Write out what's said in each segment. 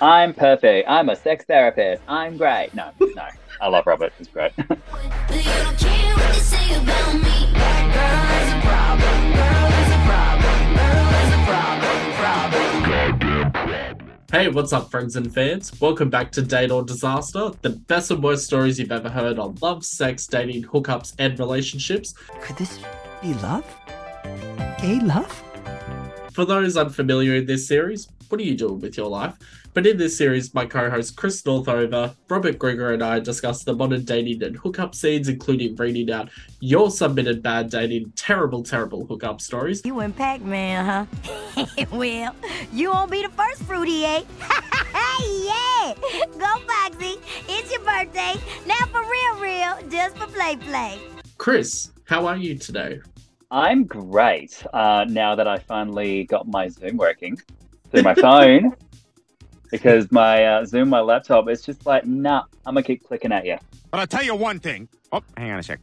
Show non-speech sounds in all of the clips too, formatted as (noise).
I'm perfect. I'm a sex therapist. I'm great. No, no. I love Robert. He's great. (laughs) Hey, what's up, friends and fans? Welcome back to Date or Disaster, the best and worst stories you've ever heard on love, sex, dating, hookups, and relationships. Could this be love? Gay love? For those unfamiliar in this series, what are you doing with your life? But in this series, my co host Chris Northover, Robert Grigor, and I discuss the modern dating and hookup scenes, including reading out your submitted bad dating, terrible, terrible hookup stories. You and Pac Man, huh? (laughs) well, you won't be the first fruity, eh? (laughs) yeah! Go, Foxy! It's your birthday. Now for real, real, just for play, play. Chris, how are you today? I'm great uh, now that I finally got my Zoom working through my phone. because my uh, Zoom, my laptop, it's just like, nah, I'm gonna keep clicking at you. But I'll tell you one thing. Oh, hang on a sec.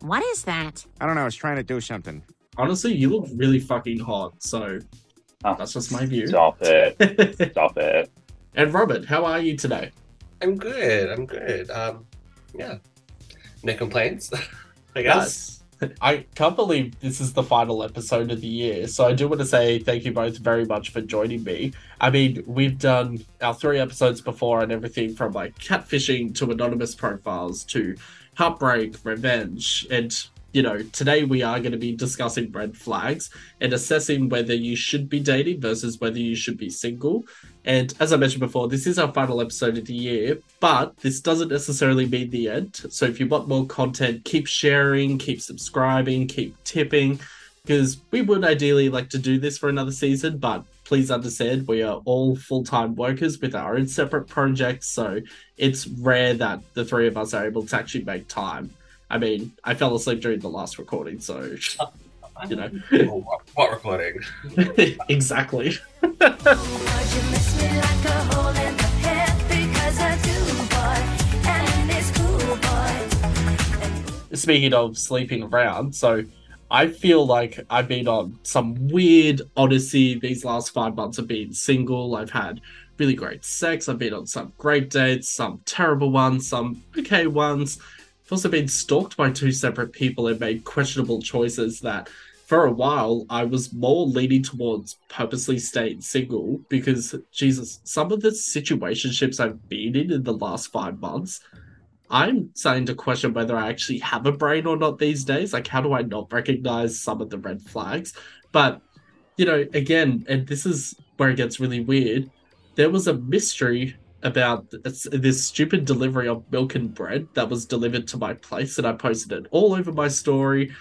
What is that? I don't know. I was trying to do something. Honestly, you look really fucking hot, so Oh, that's just my view. Stop it. (laughs) Stop it. and Robert, how are you today? I'm good. I'm good. Um, yeah, no complaints. (laughs) I guess. I can't believe this is the final episode of the year. So I do want to say thank you both very much for joining me. I mean, we've done our three episodes before and everything from like catfishing to anonymous profiles to heartbreak, revenge, and you know, today we are going to be discussing red flags and assessing whether you should be dating versus whether you should be single. And as I mentioned before, this is our final episode of the year, but this doesn't necessarily mean the end. So if you want more content, keep sharing, keep subscribing, keep tipping, because we would ideally like to do this for another season, but please understand we are all full time workers with our own separate projects. So it's rare that the three of us are able to actually make time. I mean, I fell asleep during the last recording, so (laughs) you know. Oh, what, what recording? (laughs) exactly. Speaking of sleeping around, so I feel like I've been on some weird odyssey these last five months of being single. I've had really great sex. I've been on some great dates, some terrible ones, some okay ones. I've also been stalked by two separate people and made questionable choices that for a while I was more leaning towards purposely staying single because Jesus, some of the situationships I've been in in the last five months, I'm starting to question whether I actually have a brain or not these days. Like, how do I not recognize some of the red flags? But you know, again, and this is where it gets really weird. There was a mystery about this, this stupid delivery of milk and bread that was delivered to my place, and I posted it all over my story.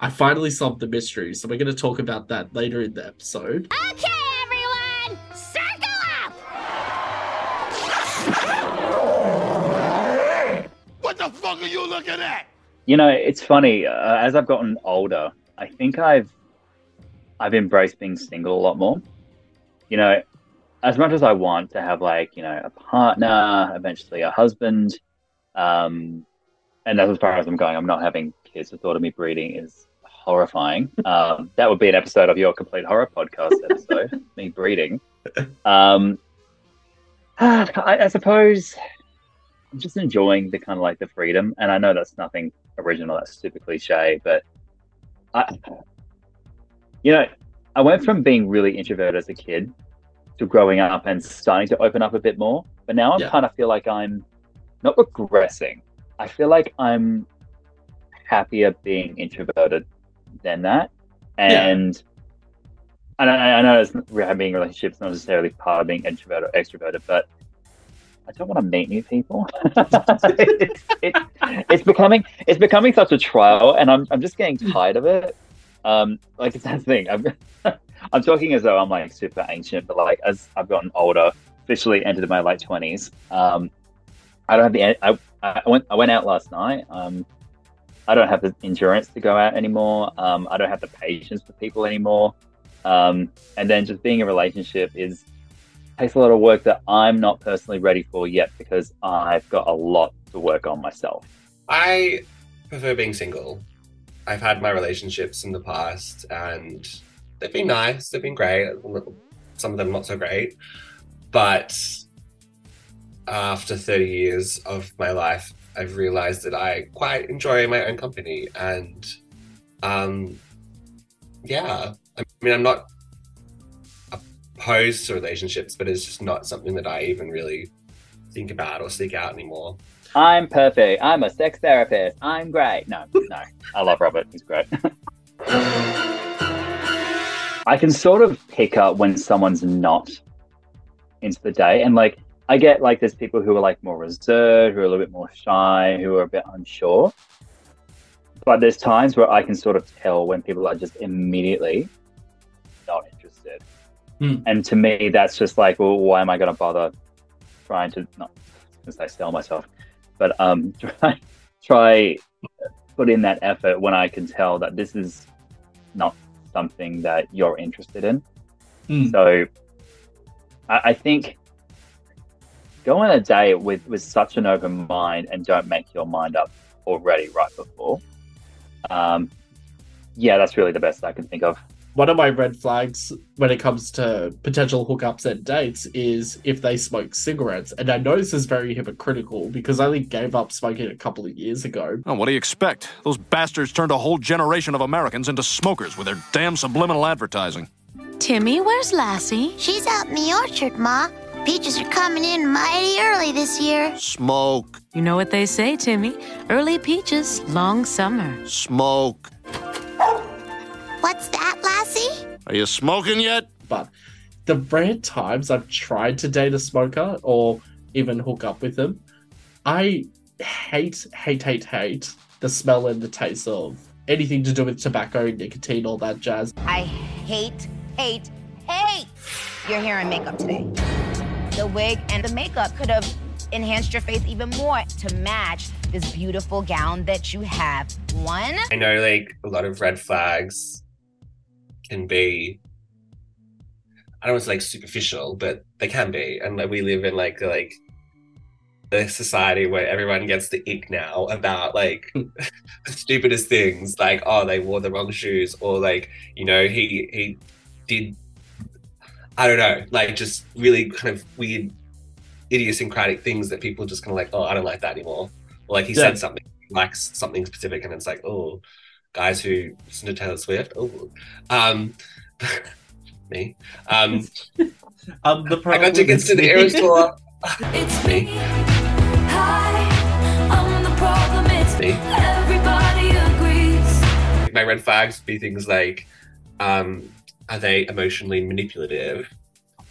I finally solved the mystery, so we're going to talk about that later in the episode. Okay, everyone, circle up! What the fuck are you looking at? You know, it's funny. Uh, as I've gotten older, I think I've I've embraced being single a lot more. You know, as much as I want to have like you know a partner, eventually a husband, um, and that's as far as I'm going. I'm not having kids. The thought of me breeding is horrifying. (laughs) Um, that would be an episode of your complete horror podcast episode, (laughs) me breeding. Um, (sighs) I, I suppose I'm just enjoying the kind of like the freedom, and I know that's nothing original. That's super cliche, but I, you know, I went from being really introverted as a kid to growing up and starting to open up a bit more. But now I Yeah. kind of feel like I'm not regressing. I feel like I'm happier being introverted than that. Yeah. And and I, I know it's having relationships not necessarily part of being introverted or extroverted, but I don't want to meet new people. it's, (laughs) it, it's becoming it's becoming such a trial, and I'm I'm just getting tired of it. Um, like it's that thing. I'm (laughs) I'm talking as though I'm like super ancient, but like as I've gotten older, officially entered my late twenties. Um, I don't have the I, I went I went out last night. Um, I don't have the endurance to go out anymore. Um, I don't have the patience for people anymore. Um, and then just being in a relationship is takes a lot of work that I'm not personally ready for yet because I've got a lot to work on myself. I prefer being single. I've had my relationships in the past, and they've been nice. They've been great. Some of them not so great. but after 30 years of my life, I've realized that I quite enjoy my own company. And um, yeah, I mean, I'm not opposed to relationships, but it's just not something that I even really think about or seek out anymore. I'm perfect. I'm a sex therapist. I'm great. No, no. I love Robert. He's great. (laughs) I can sort of pick up when someone's not into the day. And like, I get like there's people who are like more reserved, who are a little bit more shy, who are a bit unsure. But there's times where I can sort of tell when people are just immediately not interested. Hmm. And to me, that's just like, well, why am I going to bother trying to not because I sell myself, but um, (laughs) try try put in that effort when I can tell that this is not something that you're interested in. Hmm. So I, I think go on a day with with such an open mind and don't make your mind up already right before. Um, yeah, that's really the best I can think of. One of my red flags when it comes to potential hookups and dates is if they smoke cigarettes. And I know this is very hypocritical because I only gave up smoking a couple of years ago. Oh, what do you expect? Those bastards turned a whole generation of Americans into smokers with their damn subliminal advertising. Timmy, where's Lassie? She's out in the orchard, Ma. Peaches are coming in mighty early this year. Smoke, You know what they say, Timmy. Early peaches, long summer. smoke. What's that, Lassie? Are you smoking yet? But the rare times I've tried to date a smoker or even hook up with them, I hate, hate, hate, hate the smell and the taste of anything to do with tobacco, nicotine, all that jazz. I hate, hate, hate your hair and makeup today. The wig and the makeup could have enhanced your face even more to match this beautiful gown that you have. One, I know like a lot of red flags can be I don't want to say like superficial, but they can be. And like, we live in like like the society where everyone gets the ick now about like hmm. (laughs) the stupidest things, like oh they wore the wrong shoes, or like you know he he did I don't know, like just really kind of weird idiosyncratic things that people just kind of like oh I don't like that anymore. Or like he Yeah. said something he likes something specific, and it's like oh guys who listen to Taylor Swift, oh um (laughs) me um. Um, the I problem got tickets to the me. Eras tour. It's Me. Hi, I'm the problem. It's Me. everybody agrees. My red flags be things like, um, are they emotionally manipulative,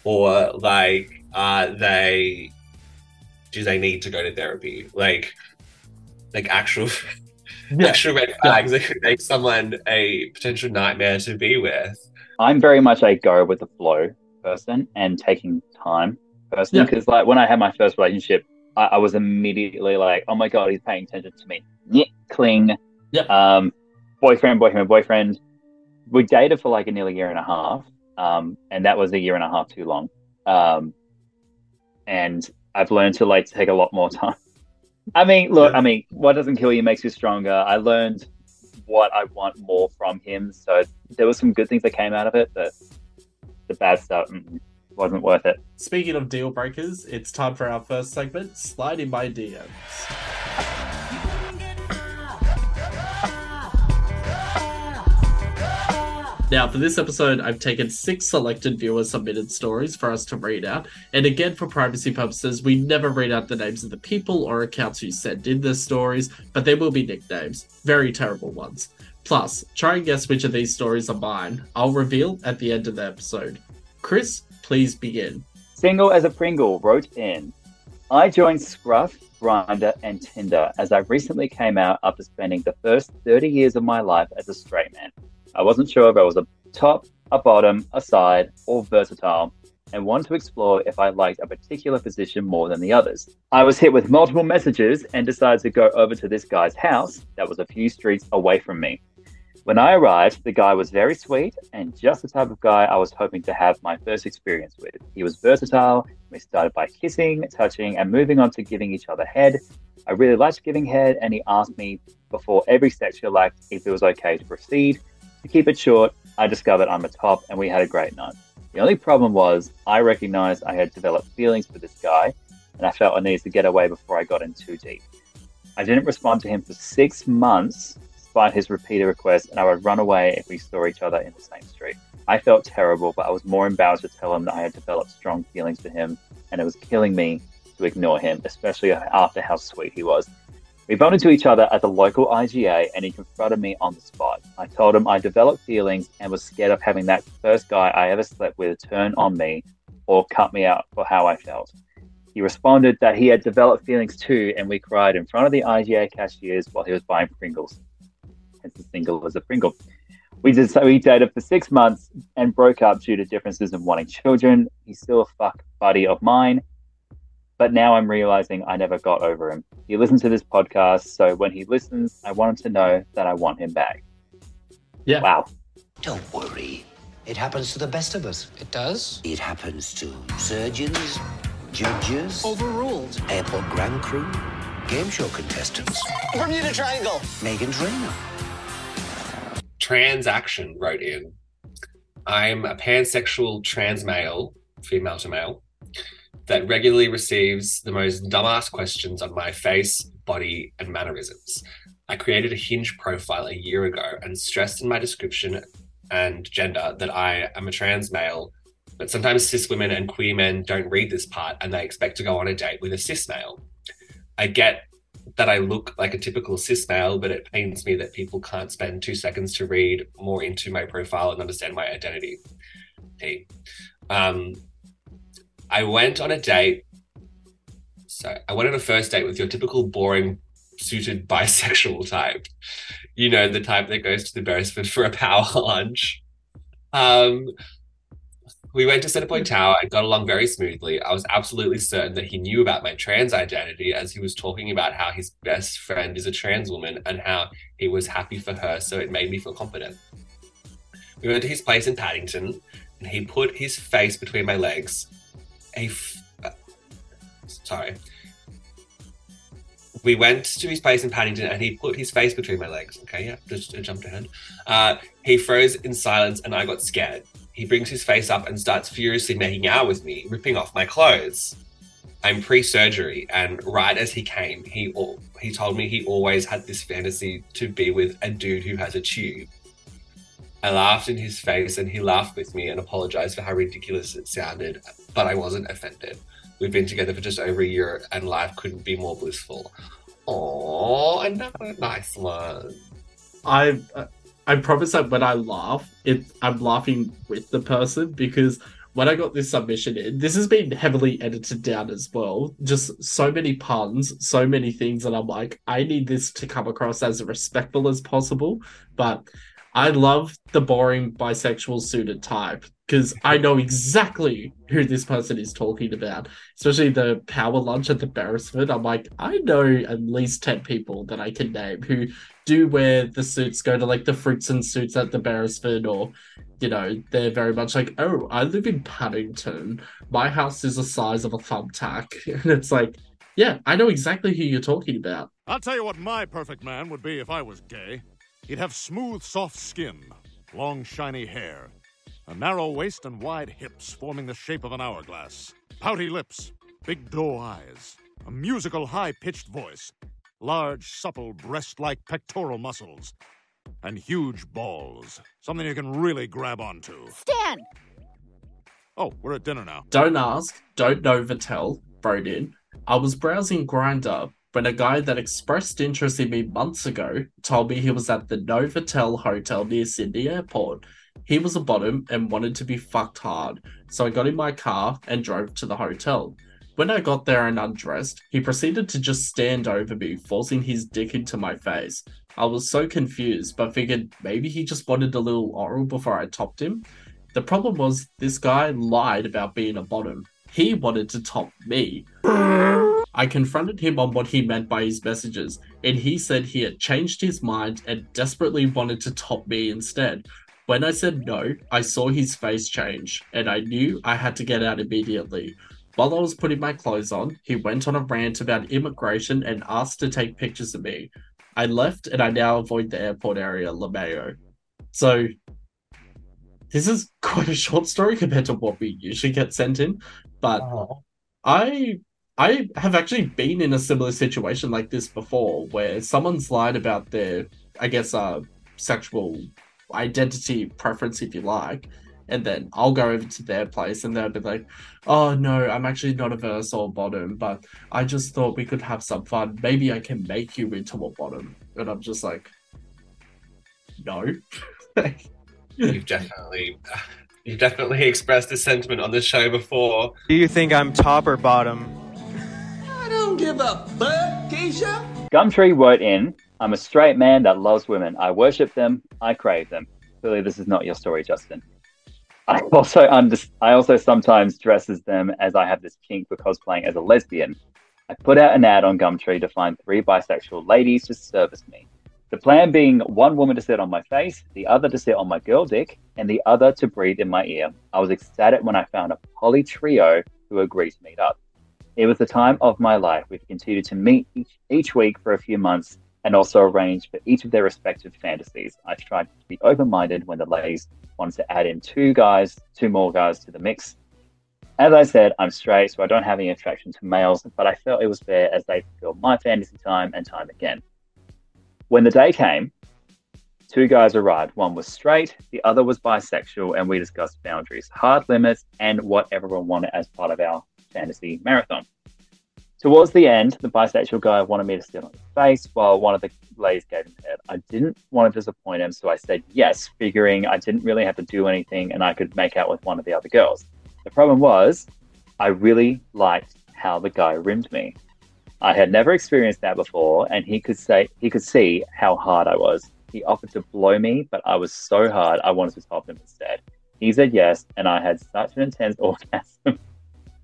or like, are they, do they need to go to therapy? Like, like actual, Yeah. actual red flags that could make someone a potential nightmare to be with. I'm very much a go with the flow person and taking time person Yeah. because like when I had my first relationship, I, I was immediately like, oh my god, he's paying attention to me. Yeah, cling. Yeah. Um, boyfriend, boyfriend, boyfriend. We dated for like a nearly year and a half, um, and that was a year and a half too long. Um, and I've learned to like take a lot more (laughs) time. I mean, look, I mean, what doesn't kill you makes you stronger. I learned what I want more from him. So there were some good things that came out of it, but the bad stuff mm, wasn't worth it. Speaking of deal breakers, it's time for our first segment, Slide in My DMs. Now, for this episode, I've taken six selected viewer submitted stories for us to read out. And again, for privacy purposes, we never read out the names of the people or accounts who sent in their stories, but there will be nicknames. Very terrible ones. Plus, try and guess which of these stories are mine. I'll reveal at the end of the episode. Chris, please begin. Single as a Pringle wrote in I joined Scruff, Grindr, and Tinder as I recently came out after spending the first 30 years of my life as a straight man. I wasn't sure if I was a top, a bottom, a side, or versatile, and wanted to explore if I liked a particular position more than the others. I was hit with multiple messages and decided to go over to this guy's house that was a few streets away from me. When I arrived, the guy was very sweet and just the type of guy I was hoping to have my first experience with. He was versatile. We started by kissing, touching, and moving on to giving each other head. I really liked giving head, and he asked me before every sexual act if it was okay to proceed. To keep it short, I discovered I'm a top, and we had a great night. The only problem was I recognized I had developed feelings for this guy, and I felt I needed to get away before I got in too deep. I didn't respond to him for six months, despite his repeated requests, and I would run away if we saw each other in the same street. I felt terrible, but I was more embarrassed to tell him that I had developed strong feelings for him, and it was killing me to ignore him, especially after how sweet he was. We bumped into each other at the local IGA, and he confronted me on the spot. I told him I developed feelings and was scared of having that first guy I ever slept with turn on me or cut me out for how I felt. He responded that he had developed feelings too, and we cried in front of the IGA cashiers while he was buying Pringles. Hence, the single was a Pringle. We did so we dated for six months and broke up due to differences in wanting children. He's still a fuck buddy of mine, but now I'm realizing I never got over him. He listens to this podcast, so when he listens, I want him to know that I want him back. Yeah. Wow. Don't worry. It happens to the best of us. It does? It happens to surgeons, judges, Overruled. airport ground crew, game show contestants, Bermuda Triangle. Meghan Trainor. Transaction wrote in. I'm a pansexual trans male, female to male, that regularly receives the most dumbass questions on my face, body, and mannerisms. I created a hinge profile a year ago and stressed in my description and gender that I am a trans male, but sometimes cis women and queer men don't read this part and they expect to go on a date with a cis male. I get that I look like a typical cis male, but it pains me that people can't spend two seconds to read more into my profile and understand my identity. Hey, um, I went on a date. So I went on a first date with your typical boring, suited (laughs) bisexual type. You know, the type that goes to the Beresford for a power (laughs) lunch. Um, we went to Centrepoint Tower and got along very smoothly. I was absolutely certain that he knew about my trans identity as he was talking about how his best friend is a trans woman and how he was happy for her, so it made me feel confident. We went to his place in Paddington and he put his face between my legs. A f- uh, sorry. We went to his place in Paddington and he put his face between my legs. Okay, yeah, just uh, jumped ahead. Uh, he froze in silence and I got scared. He brings his face up and starts furiously making out with me, ripping off my clothes. I'm pre-surgery, and right as he came, he al- he told me he always had this fantasy to be with a dude who has a tube. I laughed in his face, and he laughed with me and apologized for how ridiculous it sounded, but I wasn't offended. We've been together for just over a year, and life couldn't be more blissful. Oh, another nice one. I uh, I promise that when I laugh, it I'm laughing with the person because when I got this submission in, this has been heavily edited down as well. Just so many puns, so many things, and I'm like, I need this to come across as respectful as possible. But I love the boring bisexual suited type because I know exactly who this person is talking about. Especially the power lunch at the Beresford. I'm like, I know at least 10 people that I can name who do wear the suits, go to like the fruits and suits at the Beresford, or you know, they're very much like, oh, I live in Paddington. My house is the size of a thumbtack. (laughs) And it's like, yeah, I know exactly who you're talking about. I'll tell you what my perfect man would be if I was gay. He'd have smooth, soft skin, long, shiny hair, a narrow waist and wide hips forming the shape of an hourglass, pouty lips, big doe eyes, a musical, high pitched voice, large, supple, breast like pectoral muscles, and huge balls. Something you can really grab onto. Stan! Oh, we're at dinner now. Don't ask, don't Novotel, wrote in. I was browsing Grindr when a guy that expressed interest in me months ago told me he was at the Novotel Hotel near Sydney Airport. He was a bottom and wanted to be fucked hard, so I got in my car and drove to the hotel. When I got there and undressed, he proceeded to just stand over me, forcing his dick into my face. I was so confused, but figured maybe he just wanted a little oral before I topped him. The problem was, this guy lied about being a bottom. He wanted to top me. I confronted him on what he meant by his messages, and he said he had changed his mind and desperately wanted to top me instead. When I said no, I saw his face change, and I knew I had to get out immediately. While I was putting my clothes on, he went on a rant about immigration and asked to take pictures of me. I left and I now avoid the airport area, LeMayo. So this is (laughs) quite a short story compared to what we usually get sent in, but Oh. I I have actually been in a similar situation like this before, where someone's lied about their, I guess, uh, sexual identity preference, if you like, and then I'll go over to their place and they'll be like, "Oh no, I'm actually not a verse or bottom, but I just thought we could have some fun. Maybe I can make you into a bottom." And I'm just like, "No." (laughs) You've definitely, (sighs) you've definitely expressed this sentiment on this show before. Do you think I'm top or bottom? I don't give a fuck, Keisha. Gumtree wrote in, I'm a straight man that loves women. I worship them. I crave them. Clearly, this is not your story, Justin. I (laughs) also under- I also sometimes dress as them as I have this kink for cosplaying as a lesbian. I put out an ad on Gumtree to find three bisexual ladies to service me. The plan being one woman to sit on my face, the other to sit on my girl dick, and the other to breathe in my ear. I was ecstatic when I found a poly trio who agreed to meet up. It was the time of my life. We've continued to meet each, each week for a few months and also arranged for each of their respective fantasies. I tried to be open minded when the ladies wanted to add in two guys, two more guys to the mix. As I said, I'm straight, so I don't have any attraction to males, but I felt it was fair as they fulfilled my fantasy time and time again. When the day came, two guys arrived. One was straight, the other was bisexual, and we discussed boundaries, hard limits, and what everyone wanted as part of our fantasy marathon. Towards the end, the bisexual guy wanted me to sit on his face while one of the ladies gave him head. I didn't want to disappoint him, so I said yes, figuring I didn't really have to do anything and I could make out with one of the other girls. The problem was, I really liked how the guy rimmed me. I had never experienced that before, and he could say he could see how hard I was. He offered to blow me, but I was so hard I wanted to stop him instead. He said yes, and I had such an intense (laughs) orgasm.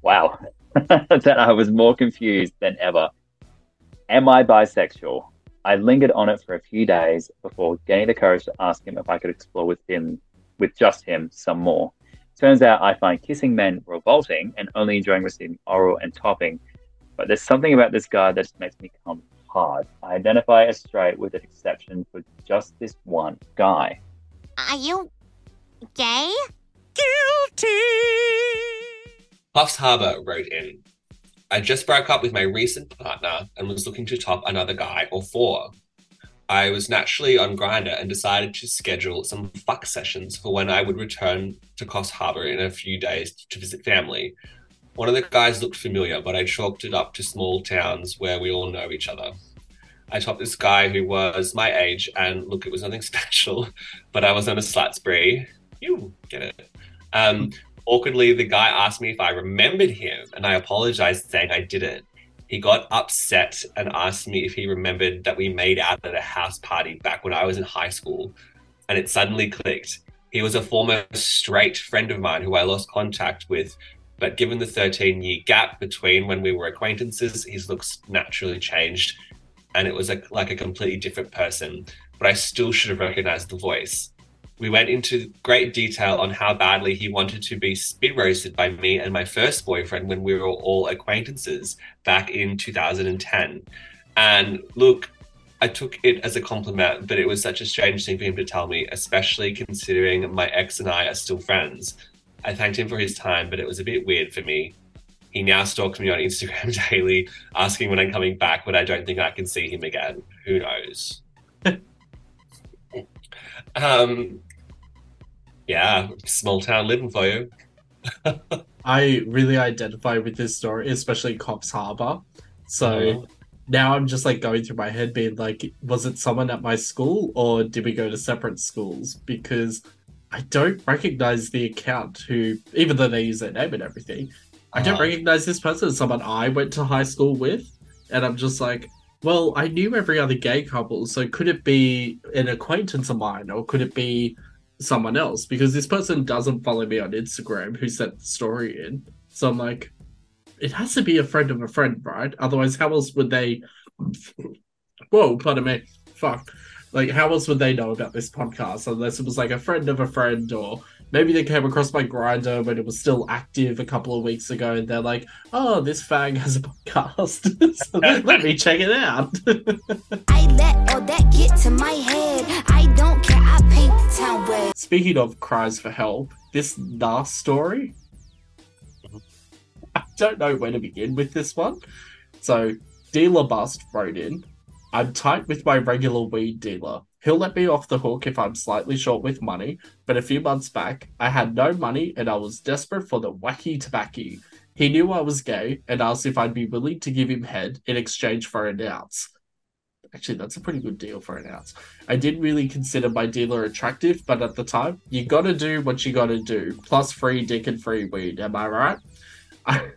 wow. (laughs) that I was more confused than ever. Am I bisexual? I lingered on it for a few days before gaining the courage to ask him if I could explore with him, with just him, some more. Turns out I find kissing men revolting and only enjoying receiving oral and topping. But there's something about this guy that just makes me come hard. I identify as straight with an exception for just this one guy. Are you gay? Coffs Harbour wrote in I just broke up with my recent partner and was looking to top another guy or four. I was naturally on Grindr and decided to schedule some fuck sessions for when I would return to Coffs Harbour in a few days to visit family. One of the guys looked familiar, but I chalked it up to small towns where we all know each other. I topped this guy who was my age, and look, it was nothing (laughs) special, but I was on a slut spree. You get it. Um, awkwardly, the guy asked me if I remembered him, and I apologized, saying I didn't. He got upset and asked me if he remembered that we made out at a house party back when I was in high school, and it suddenly clicked. He was a former straight friend of mine who I lost contact with, but given the 13 year gap between when we were acquaintances, his looks naturally changed, and it was a, like a completely different person. But I still should have recognized the voice. We went into great detail on how badly he wanted to be spit roasted by me and my first boyfriend when we were all acquaintances back in 2010. And look, I took it as a compliment, but it was such a strange thing for him to tell me, especially considering my ex and I are still friends. I thanked him for his time, but it was a bit weird for me. He now stalks me on (laughs) Instagram daily, asking when I'm coming back, but I don't think I can see him again. Who knows? (laughs) um, yeah, small town living for you. (laughs) I really identify with this story, especially Coffs Harbour. So Uh-huh. now I'm just like going through my head, being like, was it someone at my school or did we go to separate schools? Because I don't recognize the account who, even though they use their name and everything, I don't Uh-huh. recognize this person as someone I went to high school with. And I'm just like, well, I knew every other gay couple, so could it be an acquaintance of mine or could it be someone else? Because this person doesn't follow me on Instagram who sent the story in. So I'm like, it has to be a friend of a friend, right? Otherwise, how else would they? Whoa, pardon me. Fuck. Like, how else would they know about this podcast unless it was like a friend of a friend or maybe they came across my Grindr when it was still active a couple of weeks ago, and they're like, "Oh, this fag has a podcast. (laughs) so let me check it out." (laughs) I let all that get to my head. I don't care, I paint the town red. Speaking of cries for help, this last story, mm-hmm. (laughs) I don't know where to begin with this one. So, Dealer Bust wrote in I'm tight with my regular weed dealer. He'll let me off the hook if I'm slightly short with money, but a few months back, I had no money and I was desperate for the wacky tobacco. He knew I was gay and asked if I'd be willing to give him head in exchange for an ounce. Actually, that's a pretty good deal for an ounce. I didn't really consider my dealer attractive, but at the time, you gotta do what you gotta do. Plus free dick and free weed, am I right? I,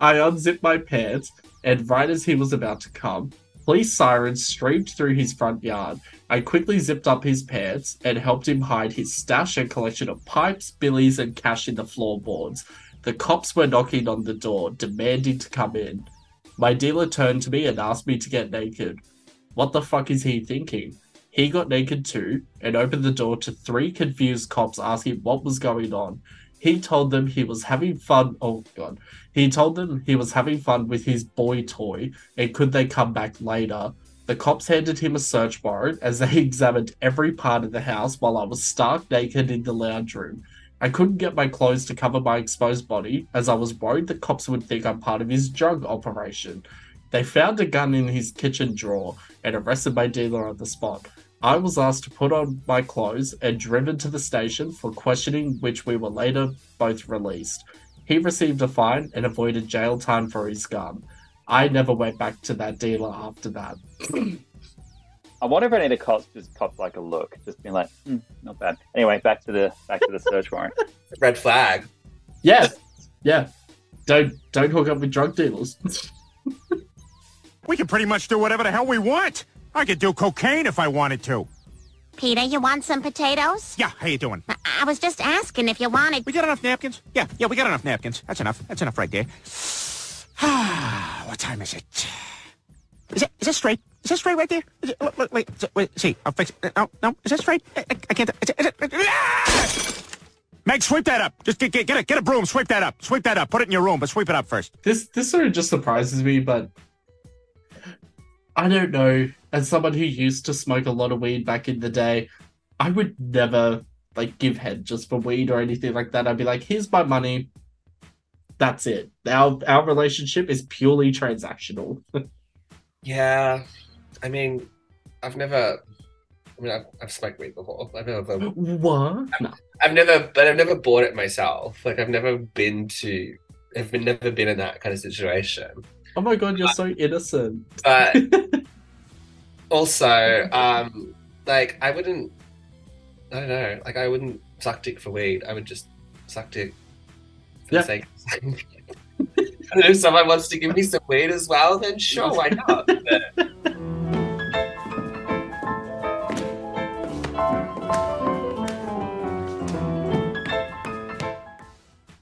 (laughs) I unzipped my pants, and right as he was about to come, police sirens streamed through his front yard. I quickly zipped up his pants and helped him hide his stash and collection of pipes, billies, and cash in the floorboards. The cops were knocking on the door, demanding to come in. My dealer turned to me and asked me to get naked. What the fuck is he thinking? He got naked too and opened the door to three confused cops asking what was going on. He told them he was having fun. Oh, God. He told them he was having fun with his boy toy and could they come back later. The cops handed him a search warrant as they (laughs) examined every part of the house while I was stark naked in the lounge room. I couldn't get my clothes to cover my exposed body as I was worried the cops would think I'm part of his drug operation. They found a gun in his kitchen drawer and arrested my dealer on the spot. I was asked to put on my clothes and driven to the station for questioning, which we were later both released. He received a fine and avoided jail time for his gun. I never went back to that dealer after that. I wonder if any of the cops just copped like a look, just being like, hmm, not bad. Anyway, back to the back to the search warrant. (laughs) Red flag. Yeah, yeah. Don't don't hook up with drug dealers. (laughs) We can pretty much do whatever the hell we want. I could do cocaine if I wanted to. Peter, you want some potatoes? Yeah, how you doing? I, I was just asking if you wanted. We got enough napkins? Yeah, yeah, we got enough napkins. That's enough. That's enough right there. (sighs) what time is it? Is it is it straight? Is that straight right there? Is it, wait, wait, wait, wait, see, I'll fix it. No, no, is that straight? I, I, I can't. Is it, is it, ah! Meg, sweep that up. Just get, get get a get a broom. Sweep that up. Sweep that up. Put it in your room, but sweep it up first. This this sort of just surprises me, but I don't know. As someone who used to smoke a lot of weed back in the day, I would never like give head just for weed or anything like that. I'd be like, here's my money. That's it. Our our relationship is purely transactional. (laughs) Yeah, I mean, I've never. I mean, I've, I've smoked weed before. I've never. (gasps) what? No. I've never, but I've never bought it myself. Like I've never been to. I've been, never been in that kind of situation. Oh my god, you're so innocent. But (laughs) also, um, like I wouldn't. I don't know. Like I wouldn't suck dick for weed. I would just suck dick for Yeah. the sake. Of (laughs) and if someone wants to give me some weed as well, then sure, why not? (laughs) But-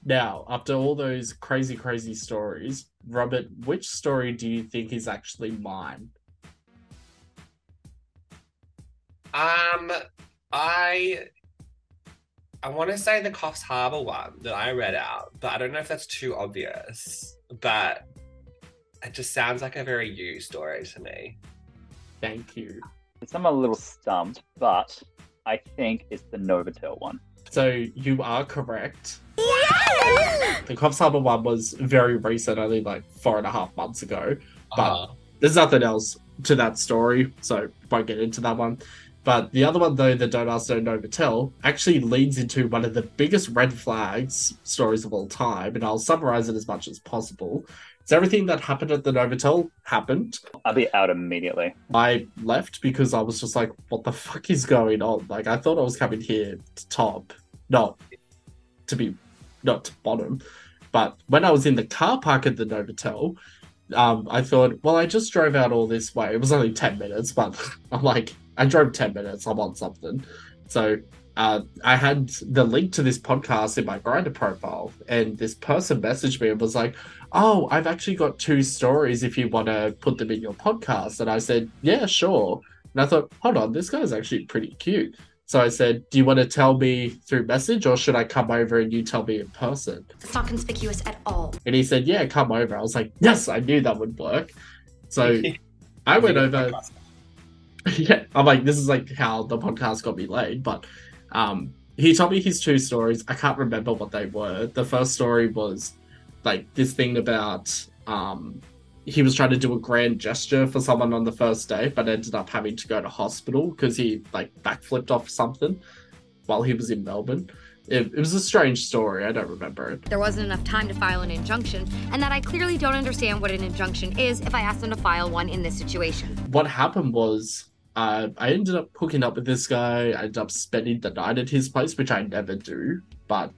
Now, after all those crazy, crazy stories, Robert, which story do you think is actually mine? Um, I I want to say the Coffs Harbour one that I read out, but I don't know if that's too obvious. But it just sounds like a very you story to me. Thank you. I'm a little stumped, but I think it's the Novotel one. So you are correct. The Coffs Harbour one was very recent, only like four and a half months ago. But Uh-huh. there's nothing else to that story, so won't get into that one. But the other one, though, the Don't Ask, Don't Novotel, actually leads into one of the biggest red flags stories of all time, and I'll summarize it as much as possible. So everything that happened at the Novotel happened. I'll be out immediately. I left because I was just like, what the fuck is going on? Like, I thought I was coming here to top, not to be, not to bottom. But when I was in the car park at the Novotel, um, I thought, well, I just drove out all this way. It was only 10 minutes, but (laughs) I'm like, I drove 10 minutes. I want something. So uh, I had the link to this podcast in my Grindr profile, and this person messaged me and was like, "Oh, I've actually got two stories. If you want to put them in your podcast," and I said, "Yeah, sure." And I thought, hold on, this guy's actually pretty cute. So I said, Do you want to tell me through message or should I come over and you tell me in person? It's not conspicuous at all. And he said, Yeah, come over. I was like, Yes, I knew that would work. So I went over. (laughs) yeah, I'm like, this is like how the podcast got me laid. But um, he told me his two stories. I can't remember what they were. The first story was like this thing about um, he was trying to do a grand gesture for someone on the first day, but ended up having to go to hospital because he like backflipped off something while he was in Melbourne. It, it was a strange story. I don't remember it. There wasn't enough time to file an injunction, and that I clearly don't understand what an injunction is if I ask them to file one in this situation. What happened was uh, I ended up hooking up with this guy. I ended up spending the night at his place, which I never do, but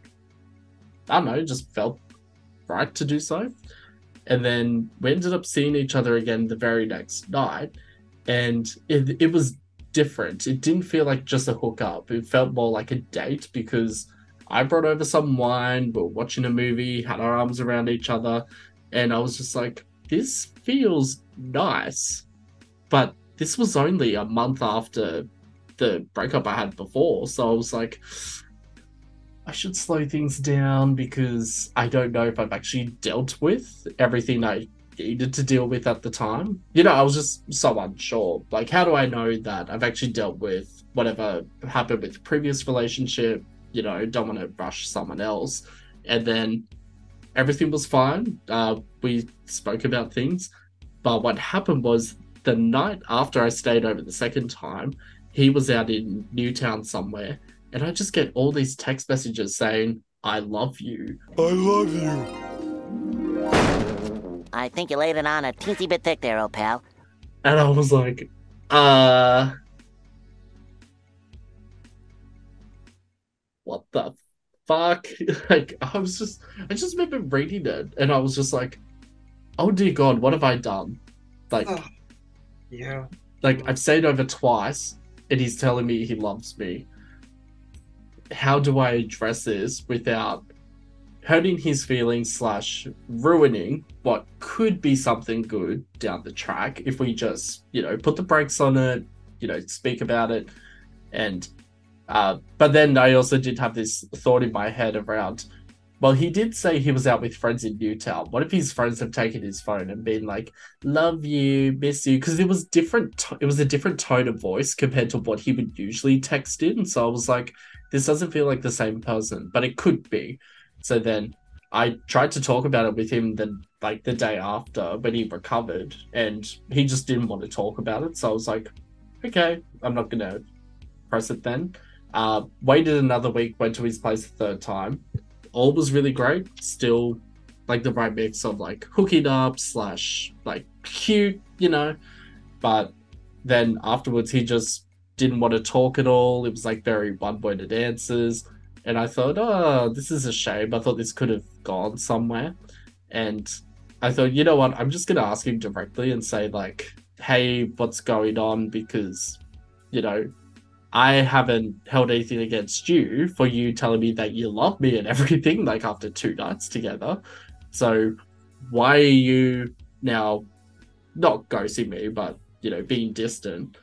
I don't know, it just felt right to do so. And then we ended up seeing each other again the very next night, and it, it was different. It didn't feel like just a hookup. It felt more like a date because I brought over some wine, we were watching a movie, had our arms around each other, and I was just like, this feels nice. But this was only a month after the breakup I had before, so I was like, I should slow things down because I don't know if I've actually dealt with everything I needed to deal with at the time. You know, I was just so unsure. Like, how do I know that I've actually dealt with whatever happened with the previous relationship? You know, don't want to rush someone else. And then everything was fine. Uh, we spoke about things. But what happened was the night after I stayed over the second time, he was out in Newtown somewhere. And I just get all these text messages saying, I love you. I love you. I think you laid it on a teensy bit thick there, old pal. And I was like, uh. What the fuck? (laughs) like, I was just, I just remember reading it and I was just like, oh dear God, what have I done? Like, Yeah. like I've stayed over twice and he's telling me he loves me. How do I address this without hurting his feelings slash ruining what could be something good down the track if we just, you know, put the brakes on it, you know, speak about it. And uh but then I also did have this thought in my head around well, he did say he was out with friends in Newtown. What if his friends have taken his phone and been like, "Love you, miss you"? Because it was different. T- it was a different tone of voice compared to what he would usually text in. So I was like, "This doesn't feel like the same person," but it could be. So then I tried to talk about it with him the like the day after when he recovered, and he just didn't want to talk about it. So I was like, "Okay, I'm not gonna press it then." Uh, waited another week, went to his place the third time all was really great. Still, like the right mix of like hooking up slash like cute, you know. But then afterwards, he just didn't want to talk at all. It was like very one-worded answers, and I thought, oh, this is a shame. I thought this could have gone somewhere, and I thought, you know what? I'm just gonna ask him directly and say like, hey, what's going on? Because, you know, I haven't held anything against you for you telling me that you love me and everything, (laughs) like after two nights together. So why are you now not ghosting me, but you know, being distant?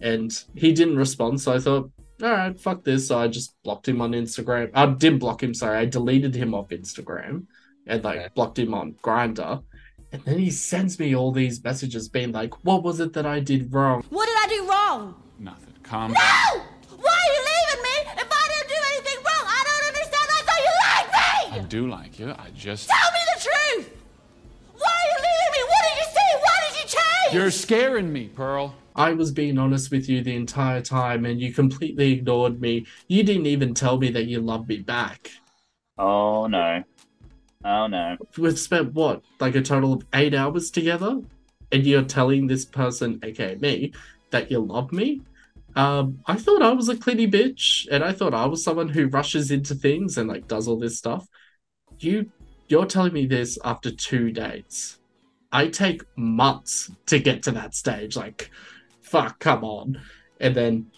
And he didn't respond, so I thought, all right, fuck this. So I just blocked him on Instagram. I didn't block him, sorry, I deleted him off Instagram and like blocked him on Grindr. And then he sends me all these messages being like, what was it that I did wrong? What did I do wrong? Nothing. Calm No! Why are you leaving me if I didn't do anything wrong? I don't understand. I thought you liked me! I do like you. I just. Tell me the truth! Why are you leaving me? What did you see? Why did you change? You're scaring me, Pearl. I was being honest with you the entire time and you completely ignored me. You didn't even tell me that you loved me back. Oh no. Oh no. We've spent what, like a total of eight hours together? And you're telling this person, aka me, that you love me? Um, I thought I was a clingy bitch, and I thought I was someone who rushes into things and like does all this stuff. You you're telling me this after two dates. I take months to get to that stage. Like, fuck, come on. And then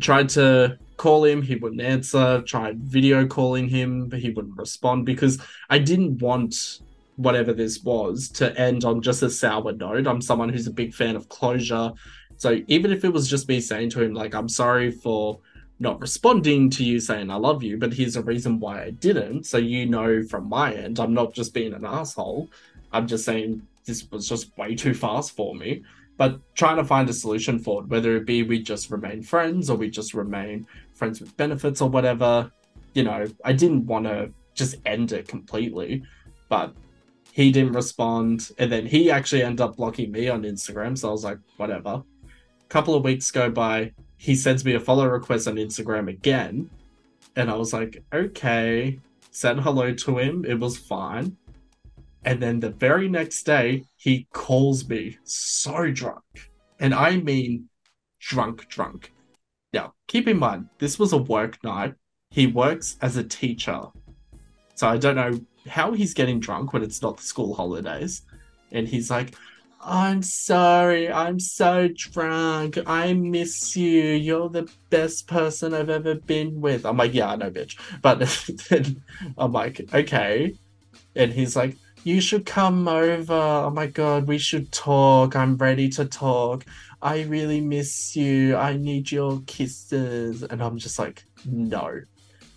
tried to call him, he wouldn't answer, tried video calling him, but he wouldn't respond because I didn't want whatever this was to end on just a sour note. I'm someone who's a big fan of closure. So even if it was just me saying to him, like, I'm sorry for not responding to you saying I love you, but here's a reason why I didn't. So you know from my end, I'm not just being an asshole. I'm just saying this was just way too fast for me. But trying to find a solution for it, whether it be we just remain friends or we just remain friends with benefits or whatever. You know, I didn't want to just end it completely, but he didn't respond. And then he actually ended up blocking me on Instagram. So I was like, whatever. A couple of weeks go by. He sends me a follow request on Instagram again. And I was like, okay. Said hello to him. It was fine. And then the very next day, he calls me so drunk. And I mean drunk, drunk. Now, keep in mind, this was a work night. He works as a teacher. So I don't know how he's getting drunk when it's not the school holidays. And he's like, I'm sorry, I'm so drunk. I miss you. You're the best person I've ever been with. I'm like, yeah, I know, bitch. But (laughs) then I'm like, okay. And he's like, you should come over. Oh my god, we should talk. I'm ready to talk. I really miss you. I need your kisses. And I'm just like, no.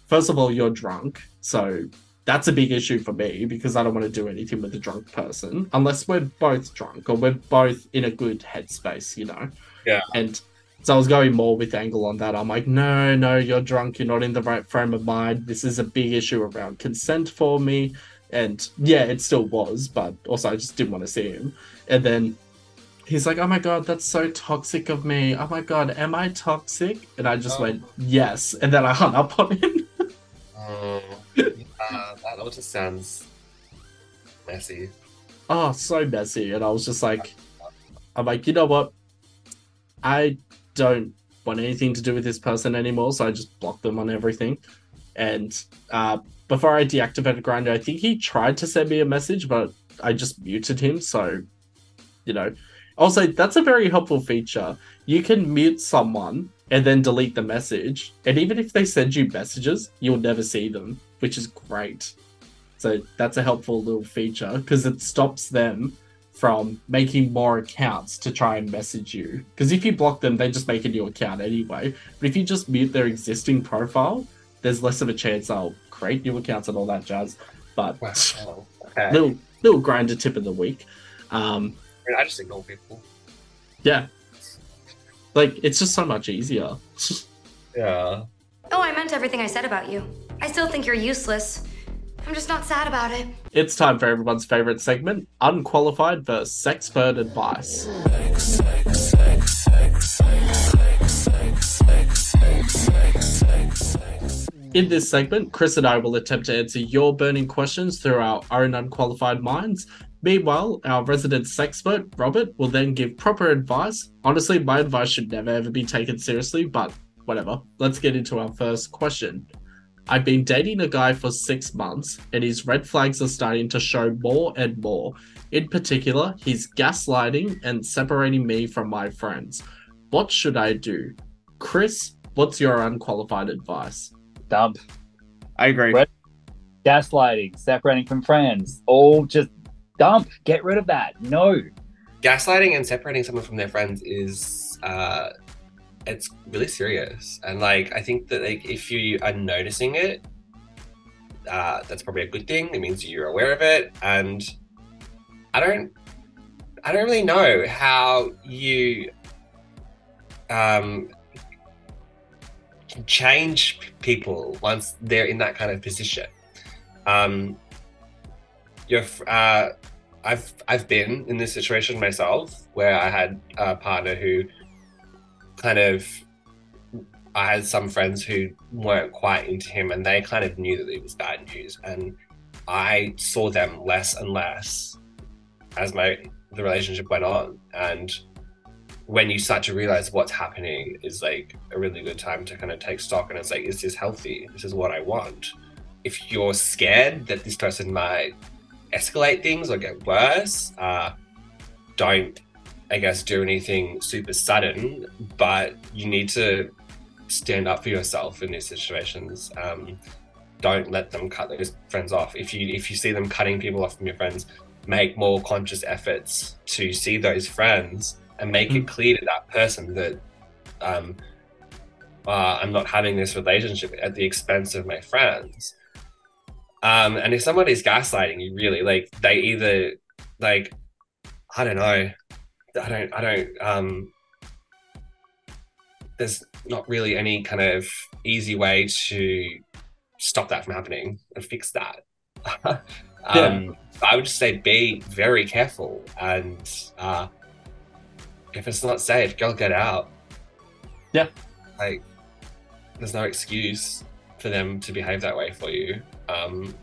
First of all, you're drunk. So that's a big issue for me because I don't want to do anything with a drunk person unless we're both drunk or we're both in a good headspace, you know? Yeah. And so I was going more with angle on that. I'm like, no, no, you're drunk. You're not in the right frame of mind. This is a big issue around consent for me. And yeah, it still was, but also I just didn't want to see him. And then he's like, oh my God, that's so toxic of me. Oh my God, am I toxic? And I just Oh. went, yes. And then I hung up on him. (laughs) Oh, yeah, that all just sounds messy. oh, so messy. And I was just like, I'm like, you know what? I don't want anything to do with this person anymore. So I just blocked them on everything. And uh, before I deactivated Grindr, I think he tried to send me a message, but I just muted him. So, you know, also, that's a very helpful feature. You can mute someone and then delete the message. And even if they send you messages, you'll never see them, which is great. So that's a helpful little feature because it stops them from making more accounts to try and message you. Because if you block them, they just make a new account anyway. But if you just mute their existing profile, there's less of a chance I'll create new accounts and all that jazz. But Wow. Okay. little little Grindr tip of the week. Um, I, mean, I just ignore people. yeah, like it's just so much easier. (laughs) Yeah. Oh, I meant everything I said about you. I still think you're useless. I'm just not sad about it. It's time for everyone's favorite segment: unqualified versus sexpert advice. In this segment, Chris and I will attempt to answer your burning questions through our own unqualified minds. Meanwhile, our resident sexpert, Robert, will then give proper advice. Honestly, my advice should never ever be taken seriously, but whatever. Let's get into our first question. I've been dating a guy for six months, and his red flags are starting to show more and more. In particular, he's gaslighting and separating me from my friends. What should I do? Chris, what's your unqualified advice? Dump. I agree. Red- gaslighting, separating from friends, all just dump. Get rid of that. No. Gaslighting and separating someone from their friends is uh it's really serious. And like I think that like if you are noticing it, uh that's probably a good thing. It means you're aware of it. And I don't I don't really know how you um change people once they're in that kind of position. Um, you're, uh, I've I've been in this situation myself where I had a partner who kind of I had some friends who weren't quite into him and they kind of knew that it was bad news and I saw them less and less as my the relationship went on and when you start to realize what's happening is like a really good time to kind of take stock and it's like is this healthy? This is what i want. If you're scared that this person might escalate things or get worse uh, don't i guess do anything super sudden but you need to stand up for yourself in these situations. Um, don't let them cut those friends off. If you if you see them cutting people off from your friends make more conscious efforts to see those friends and make it clear to that person that um, uh, I'm not having this relationship at the expense of my friends. Um, and if somebody's gaslighting you, really, like they either like I don't know, I don't, I don't. Um, there's not really any kind of easy way to stop that from happening and fix that. (laughs) um, I would just say be very careful, and uh, if it's not safe, go get out. Yeah, like there's no excuse for them to behave that way for you. Um,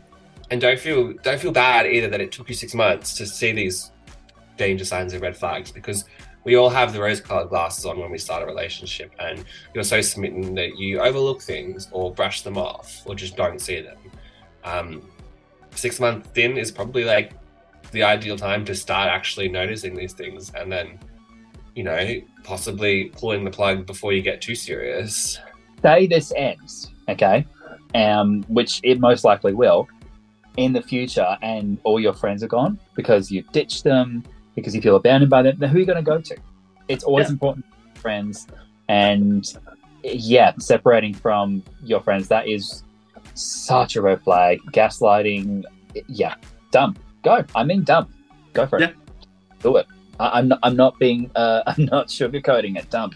and don't feel don't feel bad either that it took you six months to see these danger signs and red flags because we all have the rose-colored glasses on when we start a relationship, and you're so smitten that you overlook things or brush them off or just don't see them. Um, six months in is probably like the ideal time to start actually noticing these things, and then you know possibly pulling the plug before you get too serious. Say this ends, okay, um, which it most likely will in the future, and all your friends are gone because you ditched them because you feel abandoned by them. Then who are you going to go to? It's always Yeah. important friends, and yeah, separating from your friends that is such a red flag. Gaslighting, yeah, dumb. Go. I mean, dumb. Go for it. Do it. I, I'm not. I'm not being. Uh, (laughs) I'm not sugarcoating it. Dumb.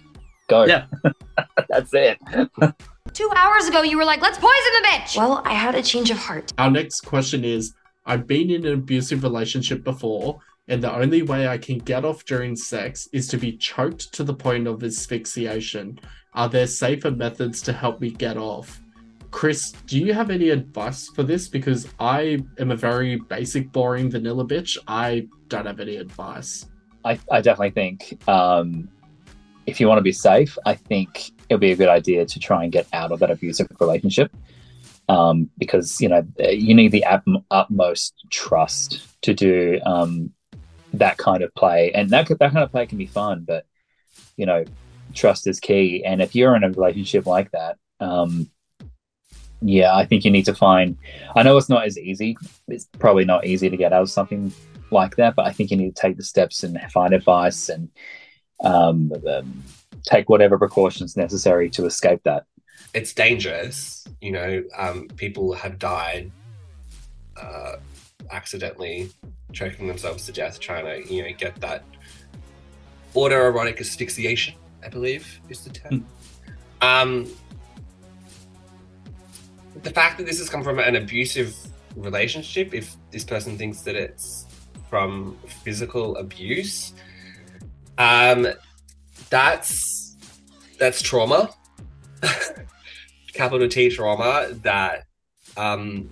Go. Yeah. (laughs) That's it. (laughs) Two hours ago, you were like, let's poison the bitch. Well, I had a change of heart. Our next question is I've been in an abusive relationship before, and the only way I can get off during sex is to be choked to the point of asphyxiation. Are there safer methods to help me get off? Chris, do you have any advice for this? Because I am a very basic, boring vanilla bitch. I don't have any advice. I, I definitely think um, if you want to be safe, I think it'll be a good idea to try and get out of that abusive relationship um, because you know you need the utmost trust to do um, that kind of play, and that that kind of play can be fun, but you know trust is key. And if you're in a relationship like that, um, yeah, I think you need to find. I know it's not as easy. It's probably not easy to get out of something like that, but I think you need to take the steps and find advice and um, um, take whatever precautions necessary to escape that. it's dangerous. You know, um, people have died uh, accidentally choking themselves to death trying to, you know, get that autoerotic asphyxiation. I believe is the term. Um, the fact that this has come from an abusive relationship, if this person thinks that it's from physical abuse, um, that's that's trauma (laughs) capital T trauma that um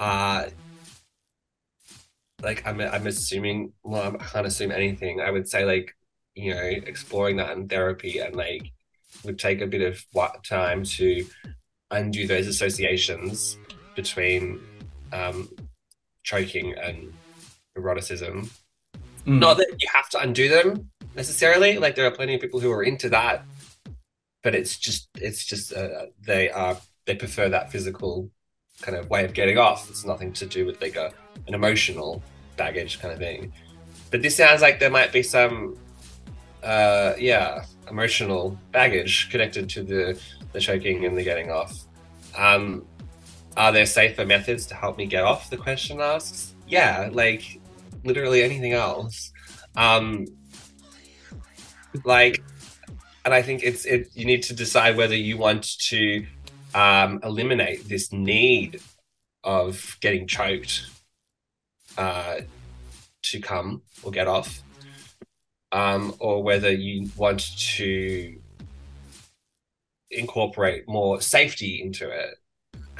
uh like I'm I'm assuming well I can't assume anything. I would say like you know exploring that in therapy and like would take a bit of what time to undo those associations between um choking and eroticism. Mm. Not that you have to undo them necessarily. Like there are plenty of people who are into that but it's just it's just uh, they are they prefer that physical kind of way of getting off. It's nothing to do with like a an emotional baggage kind of thing. But this sounds like there might be some uh yeah emotional baggage connected to the the choking and the getting off. Um, are there safer methods to help me get off? The question asks. Yeah, like literally anything else. Um, like and I think it's it. You need to decide whether you want to um, eliminate this need of getting choked uh, to come or get off, um, or whether you want to incorporate more safety into it.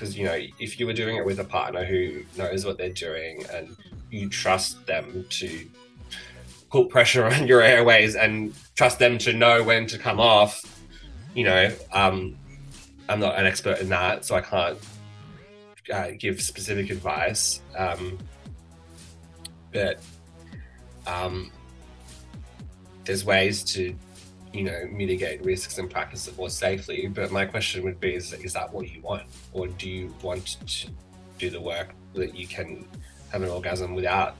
Because you know, if you were doing it with a partner who knows what they're doing and you trust them to put pressure (laughs) on your airways and trust them to know when to come off. You know, um, I'm not an expert in that, so I can't uh, give specific advice. Um, but um, there's ways to, you know, mitigate risks and practice it more safely. But my question would be: Is is that what you want, or do you want to do the work that you can have an orgasm without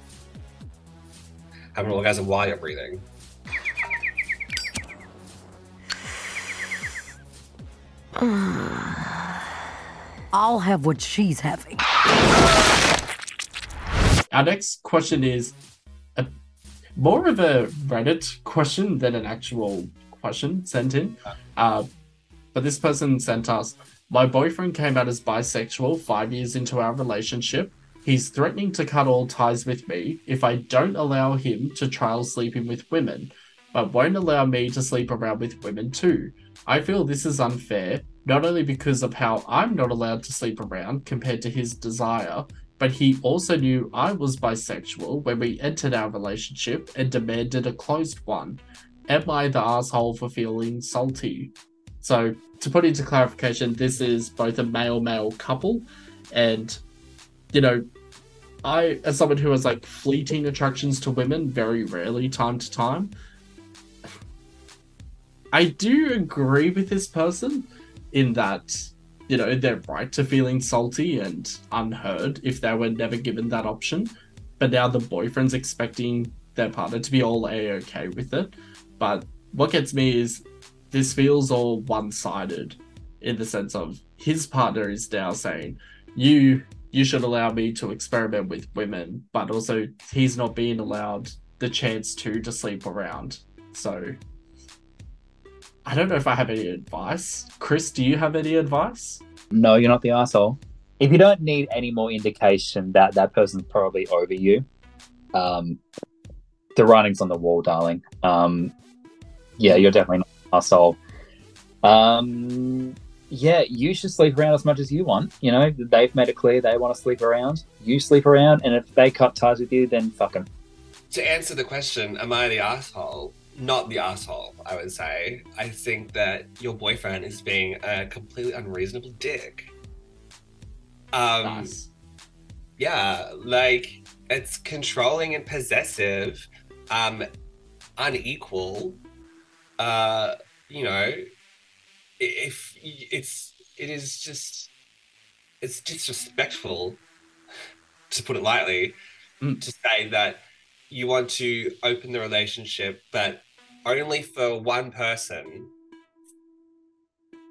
having an orgasm while you're breathing. (sighs) I'll have what she's having. Our next question is a, more of a Reddit question than an actual question sent in. Uh, but this person sent us My boyfriend came out as bisexual five years into our relationship. He's threatening to cut all ties with me if I don't allow him to trial sleeping with women, but won't allow me to sleep around with women too. I feel this is unfair, not only because of how I'm not allowed to sleep around compared to his desire, but he also knew I was bisexual when we entered our relationship and demanded a closed one. Am I the asshole for feeling salty? So, to put into clarification, this is both a male male couple, and you know, I, as someone who has like fleeting attractions to women very rarely, time to time, I do agree with this person in that, you know, they're right to feeling salty and unheard if they were never given that option. But now the boyfriend's expecting their partner to be all a okay with it. But what gets me is this feels all one sided in the sense of his partner is now saying, you you should allow me to experiment with women, but also he's not being allowed the chance to to sleep around. So I don't know if I have any advice. Chris, do you have any advice? No, you're not the asshole. If you don't need any more indication that that person's probably over you, um, the writing's on the wall, darling. Um, yeah, you're definitely not an asshole. Um, yeah, you should sleep around as much as you want. You know, they've made it clear they want to sleep around. You sleep around, and if they cut ties with you, then fuck them. To answer the question, am I the asshole? Not the asshole, I would say. I think that your boyfriend is being a completely unreasonable dick. Um, Yeah, like it's controlling and possessive, um, unequal. Uh, you know, if it's it is just it's disrespectful to put it lightly to say that you want to open the relationship but only for one person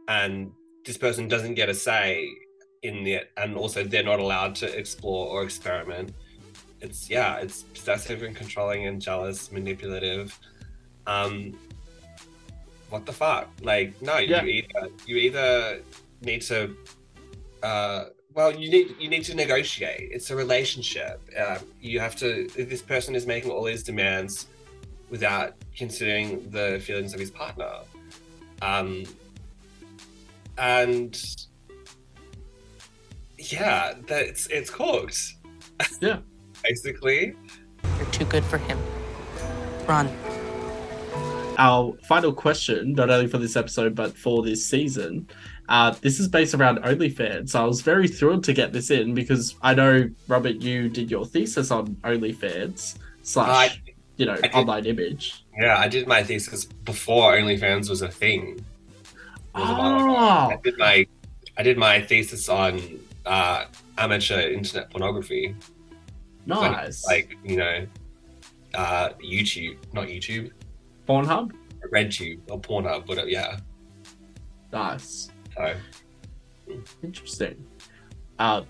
and this person doesn't get a say in it and also they're not allowed to explore or experiment. It's yeah it's possessive and controlling and jealous manipulative. Um what the fuck? Like, no, Yeah. you either you either need to, uh, well, you need you need to negotiate. It's a relationship. Um, you have to. This person is making all these demands without considering the feelings of his partner, um, and yeah, that's it's cooked. Yeah, (laughs) basically. You're too good for him. Run. Our final question, not only for this episode but for this season, uh, this is based around OnlyFans. So I was very thrilled to get this in because I know Robert, you did your thesis on OnlyFans slash, I- you know, did- online image. Yeah, I did my thesis before OnlyFans was a thing. Was a while ago. Oh, I did my I did my thesis on uh, amateur internet pornography. When it was nice. Like you know, uh, YouTube, not YouTube, Pornhub. RedTube or Pornhub, but Yeah. Nice. So Interesting. Uh,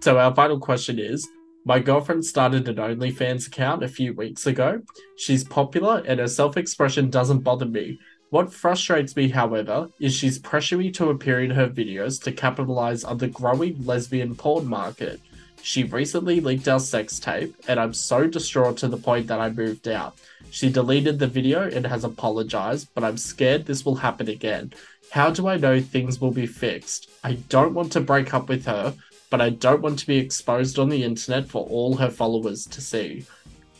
so our final question is: My girlfriend started an OnlyFans account a few weeks ago. She's popular, and her self-expression doesn't bother me. What frustrates me, however, is she's pressuring me to appear in her videos to capitalize on the growing lesbian porn market. She recently leaked our sex tape, and I'm so distraught to the point that I moved out. She deleted the video and has apologized, but I'm scared this will happen again. How do I know things will be fixed? I don't want to break up with her, but I don't want to be exposed on the internet for all her followers to see.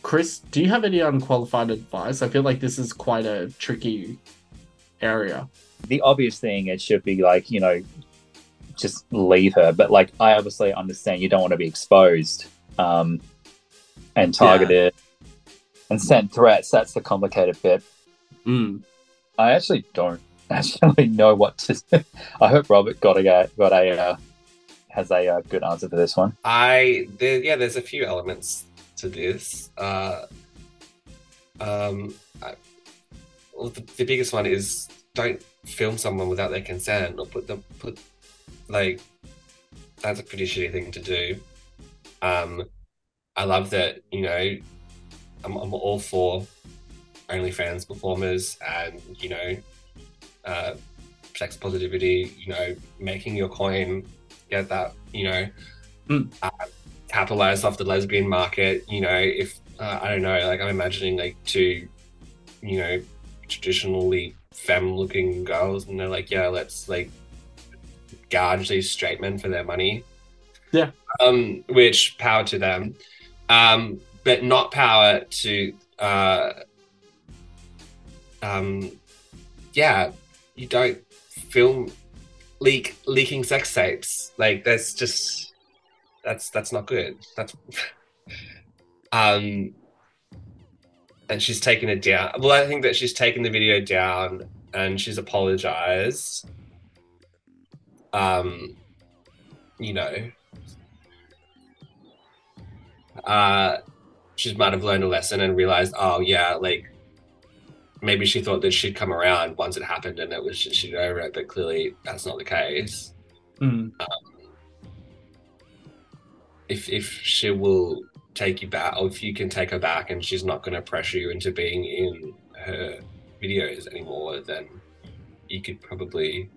Chris, do you have any unqualified advice? I feel like this is quite a tricky area. the obvious thing it should be like you know just leave her but like i obviously understand you don't want to be exposed um and targeted and sent threats that's the complicated bit Mm. i actually don't (laughs) actually know what to (laughs) i hope robert got a got a uh, has a uh, good answer for this one I there, yeah, there's a few elements to this. Uh, um, I, well, the, the biggest one is don't film someone without their consent or put them put like that's a pretty shitty thing to do. Um, I love that you know I'm, I'm all for OnlyFans performers and you know uh, sex positivity. You know, making your coin, get that you know uh, capitalize off the lesbian market. You know, if uh, I don't know, like I'm imagining like two, you know, traditionally femme-looking girls, and they're like, yeah, let's like gouge these straight men for their money. Yeah. Um, which power to them, um, but not power to. Uh, um, yeah, you don't film leak leaking sex tapes. Like that's just that's that's not good. That's (laughs) um and she's taken it down. Well, I think that she's taken the video down and she's apologized. Um you know. Uh she might have learned a lesson and realized, oh yeah, like maybe she thought that she'd come around once it happened and it was just she'd over it, but clearly that's not the case. Mm. Um, if if she will take you back, or if you can take her back, and she's not going to pressure you into being in her videos anymore, then you could probably,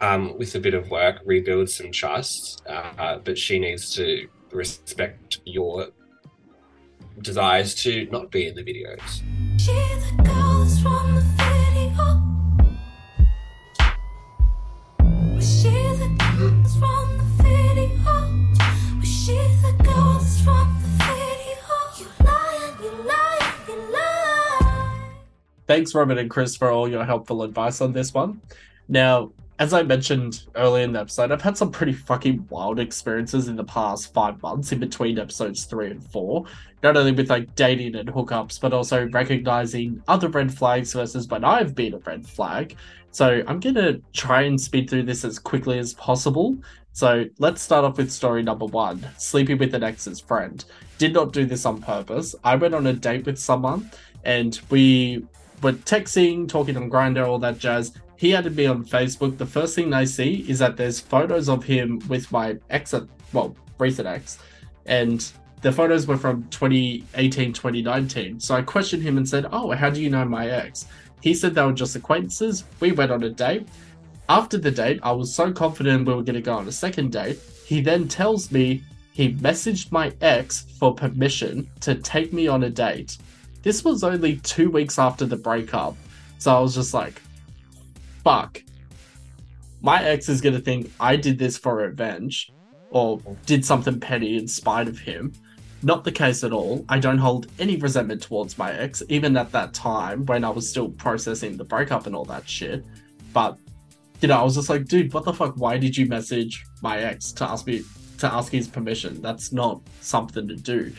um, with a bit of work, rebuild some trust. Uh, but she needs to respect your desires to not be in the videos. She the girl that's from the video. Was she the girl that's from the video? Was she the girl that's from the video? You lying, you lying, you lying. Thanks, Robert and Chris, for all your helpful advice on this one. Now, as I mentioned earlier in the episode, I've had some pretty fucking wild experiences in the past five months in between episodes three and four. Not only with like dating and hookups, but also recognizing other red flags versus when I've been a red flag. So I'm gonna try and speed through this as quickly as possible. So let's start off with story number one sleeping with an ex's friend. Did not do this on purpose. I went on a date with someone and we were texting, talking on Grindr, all that jazz. He added me on Facebook. The first thing they see is that there's photos of him with my ex, well, recent ex, and the photos were from 2018, 2019. So I questioned him and said, Oh, how do you know my ex? He said they were just acquaintances. We went on a date. After the date, I was so confident we were going to go on a second date. He then tells me he messaged my ex for permission to take me on a date. This was only two weeks after the breakup. So I was just like, fuck. My ex is to think I did this for revenge or did something petty in spite of him. Not the case at all. I don't hold any resentment towards my ex, even at that time when I was still processing the breakup and all that shit. But, you know, I was just like, dude, what the fuck? Why did you message my ex to ask me to ask his permission? That's not something to do.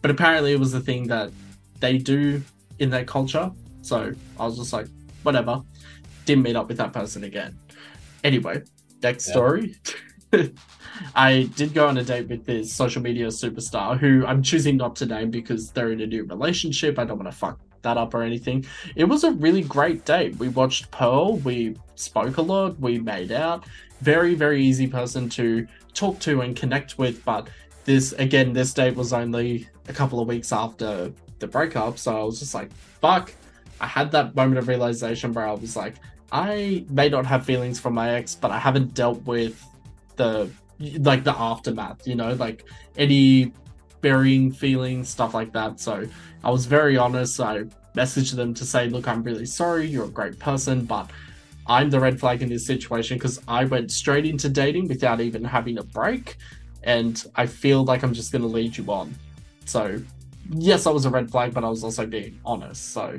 But apparently it was a thing that they do in their culture. So I was just like, whatever. Didn't meet up with that person again. Anyway, next Yeah. story. (laughs) I did go on a date with this social media superstar who I'm choosing not to name because they're in a new relationship. I don't want to fuck that up or anything. It was a really great date. We watched Pearl, we spoke a lot, we made out. Very, very easy person to talk to and connect with. But this, again, this date was only a couple of weeks after the breakup. So I was just like, fuck. I had that moment of realization where I was like, I may not have feelings for my ex, but I haven't dealt with the like the aftermath, you know, like any burying feelings, stuff like that. So I was very honest. I messaged them to say, look, I'm really sorry, you're a great person, but I'm the red flag in this situation because I went straight into dating without even having a break. And I feel like I'm just going to lead you on. So, yes, I was a red flag, but I was also being honest. So,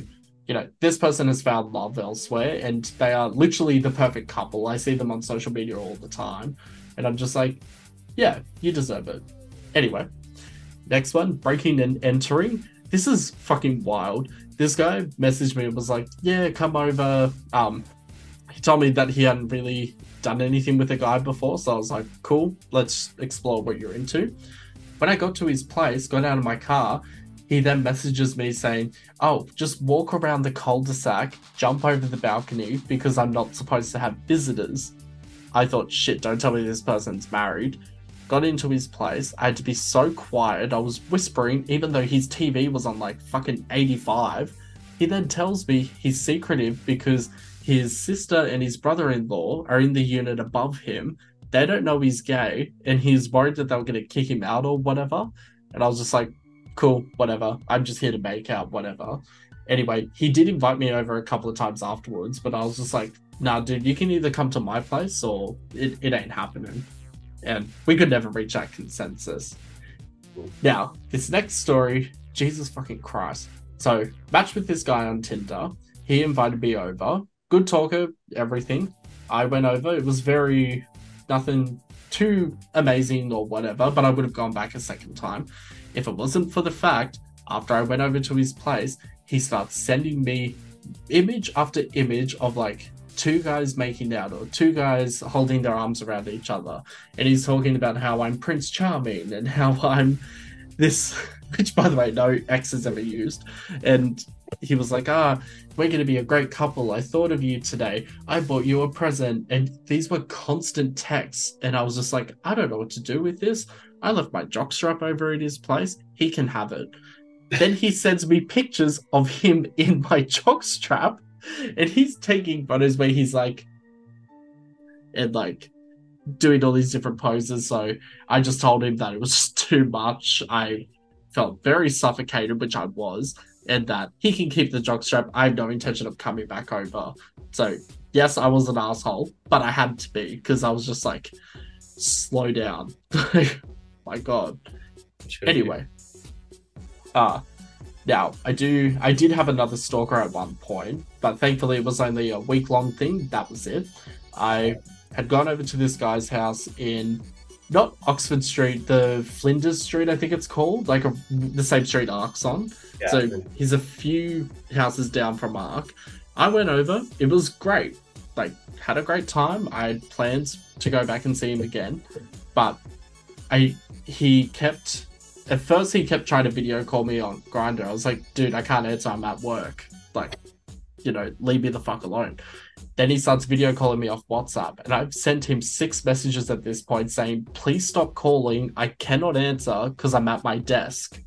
you know, this person has found love elsewhere and they are literally the perfect couple. I see them on social media all the time. And I'm just like, yeah, you deserve it. Anyway, next one breaking and entering. This is fucking wild. This guy messaged me and was like, yeah, come over. Um, he told me that he hadn't really done anything with a guy before. So I was like, cool, let's explore what you're into. When I got to his place, got out of my car, he he then messages me saying, Oh, just walk around the cul de sac, jump over the balcony because I'm not supposed to have visitors. I thought, shit, don't tell me this person's married. Got into his place. I had to be so quiet. I was whispering, even though his TV was on like fucking 85. He then tells me he's secretive because his sister and his brother in law are in the unit above him. They don't know he's gay, and he's worried that they're going to kick him out or whatever. And I was just like, cool, whatever. I'm just here to make out, whatever. Anyway, he did invite me over a couple of times afterwards, but I was just like, nah, dude, you can either come to my place or it, it ain't happening. And we could never reach that consensus. Now, this next story, Jesus fucking Christ. So, matched with this guy on Tinder. He invited me over. Good talker, everything. I went over. It was very nothing too amazing or whatever, but I would have gone back a second time. If it wasn't for the fact, after I went over to his place, he starts sending me image after image of like two guys making out or two guys holding their arms around each other. And he's talking about how I'm Prince Charming and how (laughs) I'm this, (laughs) which by the way, no ex has ever used. And he was like, ah, we're going to be a great couple. I thought of you today. I bought you a present. And these were constant texts. And I was just like, I don't know what to do with this. I left my jockstrap over at his place. He can have it. then he sends me pictures of him (laughs) in my jockstrap. And he's taking photos where he's like, and like doing all these different poses. So I just told him that it was just too much. I felt very suffocated, which I was, and that he can keep the jockstrap. I have no intention of coming back over. So yes, I was an asshole, but I had to be because I was just like, slow down. (laughs) My God. Anyway, uh now I do I did have another stalker at one point, but thankfully it was only a week long thing. That was it. I had gone over to this guy's house in not Oxford Street, the Flinders Street, I think it's called, like a, the same street Arq's on. Yeah. So he's a few houses down from Ark. I went over. It was great. Like had a great time. I had plans to go back and see him again, but I he kept at first he kept trying to video call me on Grindr. I was like, dude, I can't answer. I'm at work. Like, you know, leave me the fuck alone. Then he starts video calling me off WhatsApp, and I've sent him six messages at this point saying, please stop calling. I cannot answer because I'm at my desk.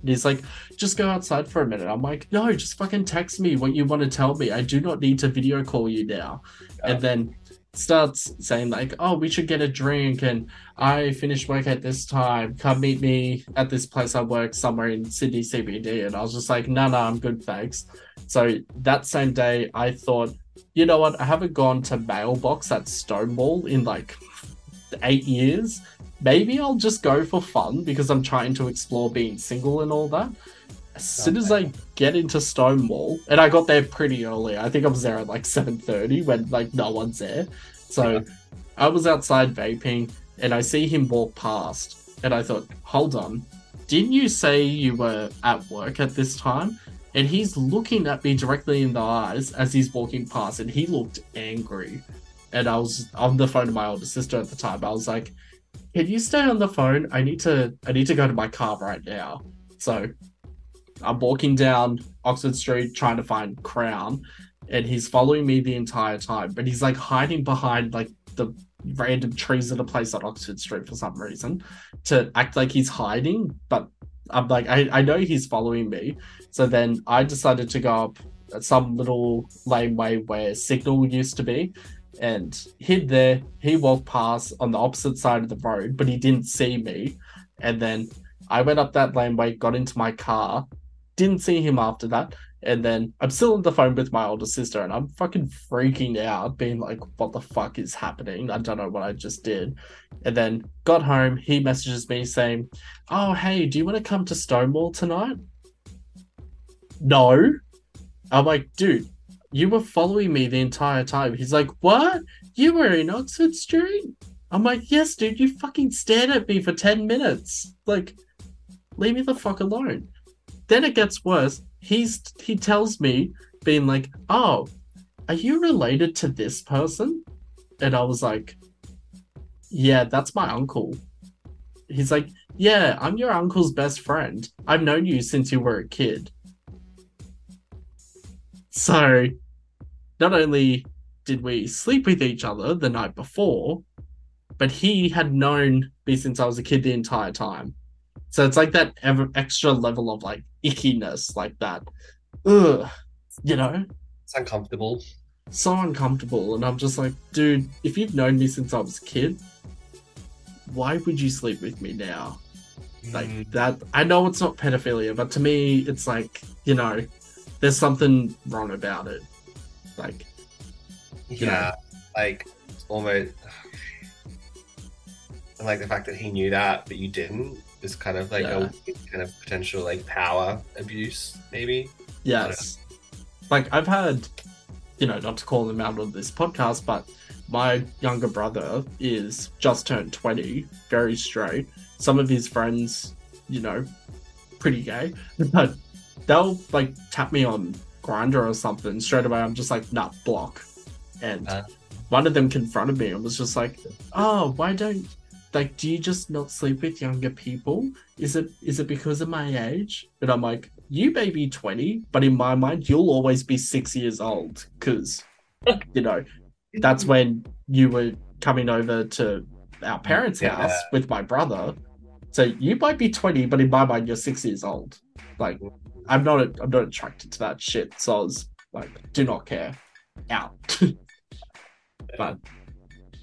And he's like, just go outside for a minute. I'm like, no, just fucking text me what you want to tell me. I do not need to video call you now. And then starts saying like, "Oh, we should get a drink," and I finished work at this time. Come meet me at this place I work somewhere in Sydney CBD. And I was just like, "No, no, I'm good, thanks." So that same day, I thought, you know what? I haven't gone to Malebox at Stonewall in like eight years. Maybe I'll just go for fun because I'm trying to explore being single and all that. As soon as I get into Stonewall, and I got there pretty early. I think I was there at like 7:30 when like no one's there. So I was outside vaping and I see him walk past and I thought, "Hold on. Didn't you say you were at work at this time?" And he's looking at me directly in the eyes as he's walking past and he looked angry. And I was on the phone to my older sister at the time. I was like, "Can you stay on the phone? I need to I need to go to my car right now." So I'm walking down Oxford Street trying to find Crown, and he's following me the entire time. But he's like hiding behind like the random trees at a place on Oxford Street for some reason to act like he's hiding. But I'm like, I, I know he's following me. So then I decided to go up some little laneway where Signal used to be and hid there. He walked past on the opposite side of the road, but he didn't see me. And then I went up that laneway, got into my car, didn't see him after that. And then I'm still on the phone with my older sister and I'm fucking freaking out, being like, what the fuck is happening? I don't know what I just did. And then got home, he messages me saying, Oh, hey, do you want to come to Stonewall tonight? No. I'm like, dude, you were following me the entire time. He's like, What? You were in Oxford Street? I'm like, Yes, dude, you fucking stared at me for 10 minutes. Like, leave me the fuck alone. Then it gets worse. He's he tells me, being like, "Oh, are you related to this person?" And I was like, "Yeah, that's my uncle." He's like, Yeah, I'm your uncle's best friend. I've known you since you were a kid. So, not only did we sleep with each other the night before, but he had known me since I was a kid the entire time. So it's like that ever extra level of like ickiness, like that. Ugh, you know, It's uncomfortable. so uncomfortable. And I'm just like, dude, if you've known me since I was a kid, why would you sleep with me now? Like mm. that, I know it's not pedophilia, but to me, it's like, you know, there's something wrong about it. Like, you know, Yeah, like almost. And (sighs) like the fact that he knew that, but you didn't, is kind of like Yeah. a kind of potential like power abuse, maybe. Yes. Like I've had, you know, not to call them out on this podcast, but my younger brother is just turned 20, very straight. Some of his friends, you know, pretty gay, (laughs) but they'll like tap me on Grindr or something. Straight away, I'm just like, nah, block. And Uh. one of them confronted me and was just like, oh, why don't like do you just not sleep with younger people? Is it is it because of my age? And i'm like you may be 20 but in my mind you'll always be six years old because (laughs) you know that's when you were coming over to our parents Yeah. house with my brother. So you might be 20 but in my mind you're six years old. Like i'm not i'm not attracted to that shit so i was like do not care. Out. (laughs) But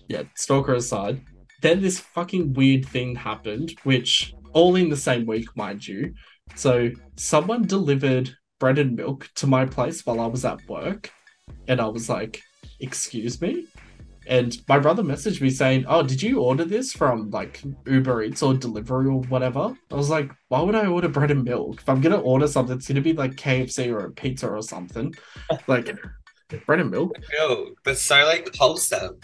yeah, stalker aside, then this fucking weird thing happened, which all in the same week, mind you. So someone delivered bread and milk to my place while I was at work, and I was like, "Excuse me." And my brother messaged me saying, "Oh, did you order this from like Uber Eats or delivery or whatever?" I was like, "Why would I order bread and milk? If I'm gonna order something, it's gonna be like KFC or a pizza or something." Like bread and milk. Yo, that's so like wholesome.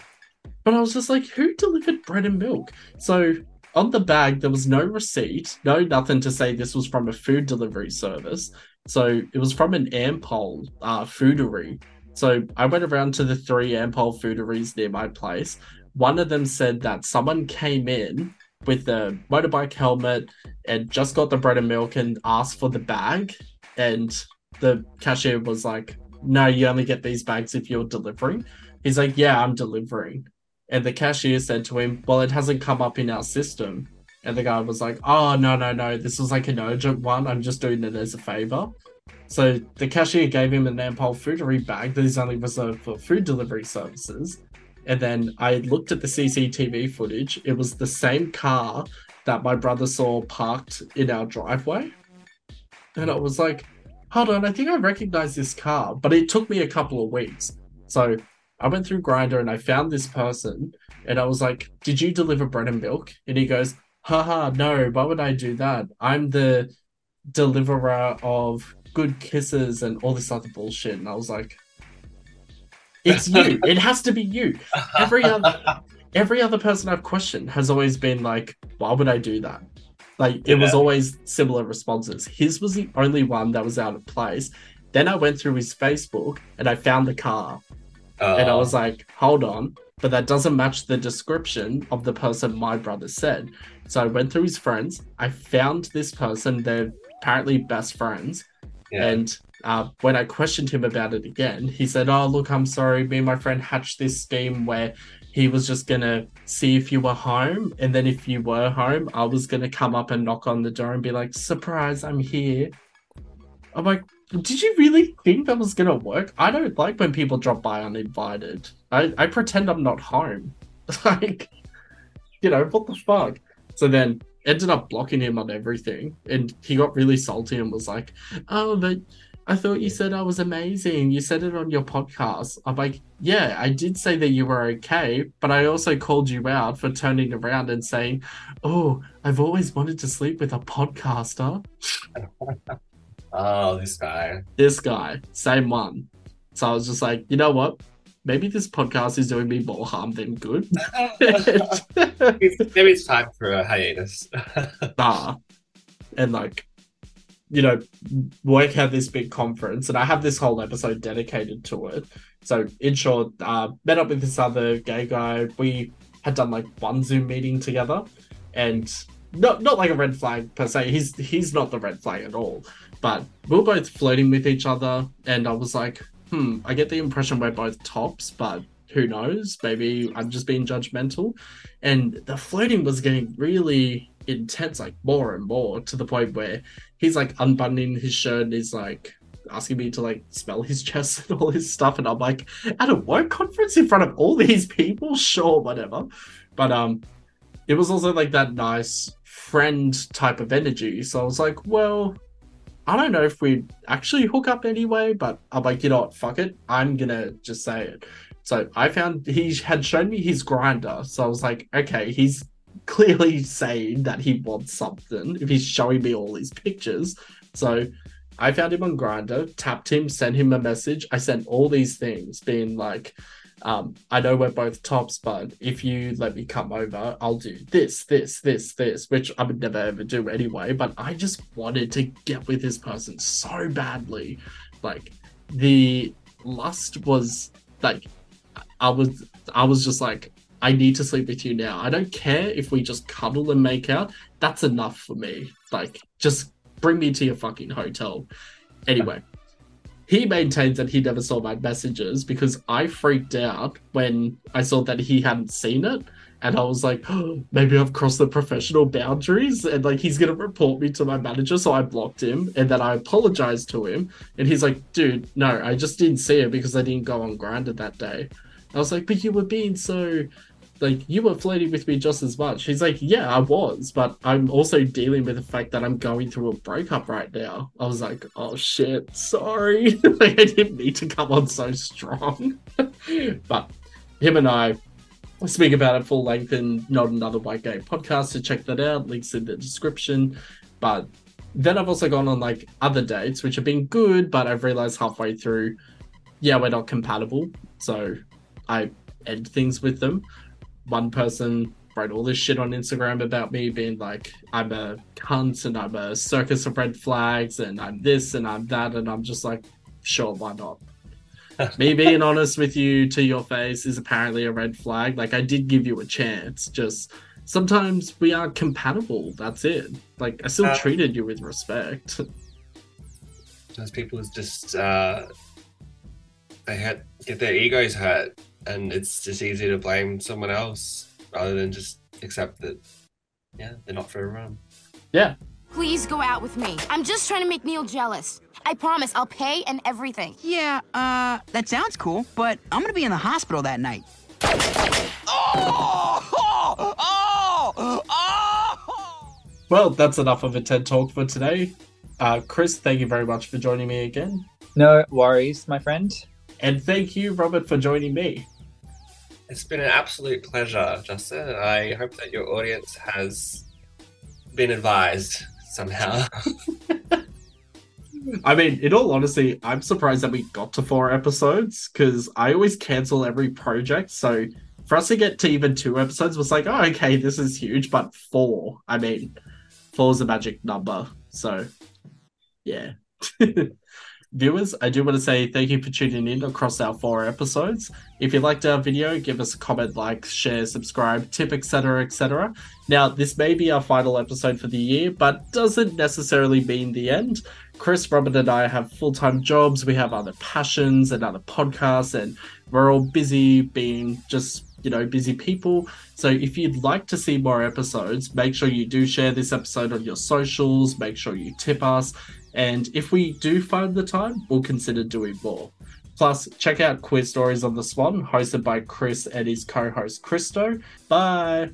But I was just like, who delivered bread and milk? So on the bag, there was no receipt, no nothing to say this was from a food delivery service. So it was from an Ampol uh, Foodary. So I went around to the three Ampol Foodaries near my place. One of them said that someone came in with a motorbike helmet and just got the bread and milk and asked for the bag. And the cashier was like, no, you only get these bags if you're delivering. He's like, yeah, I'm delivering. And the cashier said to him, Well, it hasn't come up in our system. And the guy was like, Oh, no, no, no. This was like an urgent one. I'm just doing it as a favor. So the cashier gave him an Ampol Foodary bag that is only reserved for food delivery services. And then I looked at the CCTV footage. It was the same car that my brother saw parked in our driveway. And I was like, hold on, I think I recognize this car. But it took me a couple of weeks. So I went through Grindr and I found this person and I was like, Did you deliver bread and milk? And he goes, Haha, no, why would I do that? I'm the deliverer of good kisses and all this other bullshit. And I was like, It's you. (laughs) it has to be you. Every other (laughs) every other person I've questioned has always been like, Why would I do that? Like it was always similar responses. His was the only one that was out of place. Then I went through his Facebook and I found the car. And I Oh. was like, hold on, but that doesn't match the description of the person my brother said. So I went through his friends. I found this person. They're apparently best friends. Yeah. And uh, when I questioned him about it again, he said, Oh, look, I'm sorry. Me and my friend hatched this scheme where he was just going to see if you were home. And then if you were home, I was going to come up and knock on the door and be like, Surprise, I'm here. I'm like, did you really think that was gonna work? I don't like when people drop by uninvited. I, I pretend I'm not home. (laughs) like, you know, what the fuck? So then ended up blocking him on everything. And he got really salty and was like, Oh, but I thought you said I was amazing. You said it on your podcast. I'm like, Yeah, I did say that you were okay, but I also called you out for turning around and saying, Oh, I've always wanted to sleep with a podcaster. (laughs) Oh, this guy. this guy, same one. So I was just like, you know what? Maybe this podcast is doing me more harm than good. Maybe it's time for a hiatus. (laughs) nah. And like, you know, work had this big conference, and I have this whole episode dedicated to it. So, in short, uh, met up with this other gay guy. We had done like one Zoom meeting together, and not not like a red flag per se. He's he's not the red flag at all. But we are both flirting with each other, and I was like, hmm, I get the impression we're both tops, but who knows? Maybe I'm just being judgmental. And the flirting was getting really intense, like more and more, to the point where he's like unbuttoning his shirt and he's like asking me to like smell his chest (laughs) and all his stuff. And I'm like, at a work conference in front of all these people, sure, whatever. But um it was also like that nice friend type of energy. So I was like, well, I don't know if we actually hook up anyway, but I'm like, you know what, fuck it. I'm gonna just say it. So I found he had shown me his Grindr. So I was like, okay, he's clearly saying that he wants something if he's showing me all these pictures. So I found him on Grindr, tapped him, sent him a message. I sent all these things, being like, um, I know we're both tops, but if you let me come over, I'll do this, this, this, this, which I would never ever do anyway. But I just wanted to get with this person so badly. Like the lust was like I was I was just like, I need to sleep with you now. I don't care if we just cuddle and make out. That's enough for me. Like, just bring me to your fucking hotel. Anyway, he maintains that he never saw my messages because I freaked out when I saw that he hadn't seen it. And I was like, oh, (gasps) maybe I've crossed the professional boundaries and like he's gonna report me to my manager. So I blocked him and then I apologized to him. And he's like, dude, no, I just didn't see it because I didn't go on Grindr that day. I was like, but you were being so like you were flirting with me just as much. He's like, yeah, I was, but I'm also dealing with the fact that I'm going through a breakup right now. I was like, oh shit, sorry. (laughs) like I didn't need to come on so strong. (laughs) but him and I speak about it full length in Not Another White Gay podcast. So check that out. Links in the description. But then I've also gone on like other dates, which have been good, but I've realized halfway through, yeah, we're not compatible. So I end things with them. One person wrote all this shit on Instagram about me being like, I'm a cunt and I'm a circus of red flags and I'm this and I'm that. And I'm just like, sure, why not? (laughs) me being honest with you to your face is apparently a red flag. Like, I did give you a chance. Just sometimes we aren't compatible. That's it. Like, I still Uh, treated you with respect. (laughs) Those people just uh, they had get their egos hurt, and it's just easy to blame someone else rather than just accept that. Yeah, they're not for everyone. Yeah. Please go out with me. I'm just trying to make Neil jealous. I promise I'll pay and everything. Yeah, uh, that sounds cool, but I'm gonna be in the hospital that night. (laughs) Well, that's enough of a TED Talk for today. Uh, Chris, thank you very much for joining me again. No worries, my friend. And thank you, Robert, for joining me. It's been an absolute pleasure, Justin. I hope that your audience has been advised somehow. (laughs) I mean, in all honesty, I'm surprised that we got to four episodes because I always cancel every project. So for us to get to even two episodes was like, oh, okay, this is huge. But four, I mean, four is a magic number. So yeah. (laughs) Viewers, I do want to say thank you for tuning in across our four episodes. If you liked our video, give us a comment, like, share, subscribe, tip, etc., etc. Now, this may be our final episode for the year, but doesn't necessarily mean the end. Chris, Robert, and I have full time jobs. We have other passions and other podcasts, and we're all busy being just, you know, busy people. So if you'd like to see more episodes, make sure you do share this episode on your socials, make sure you tip us. And if we do find the time, we'll consider doing more. Plus, check out Queer Stories on the Swan, hosted by Chris and his co host Christo. Bye.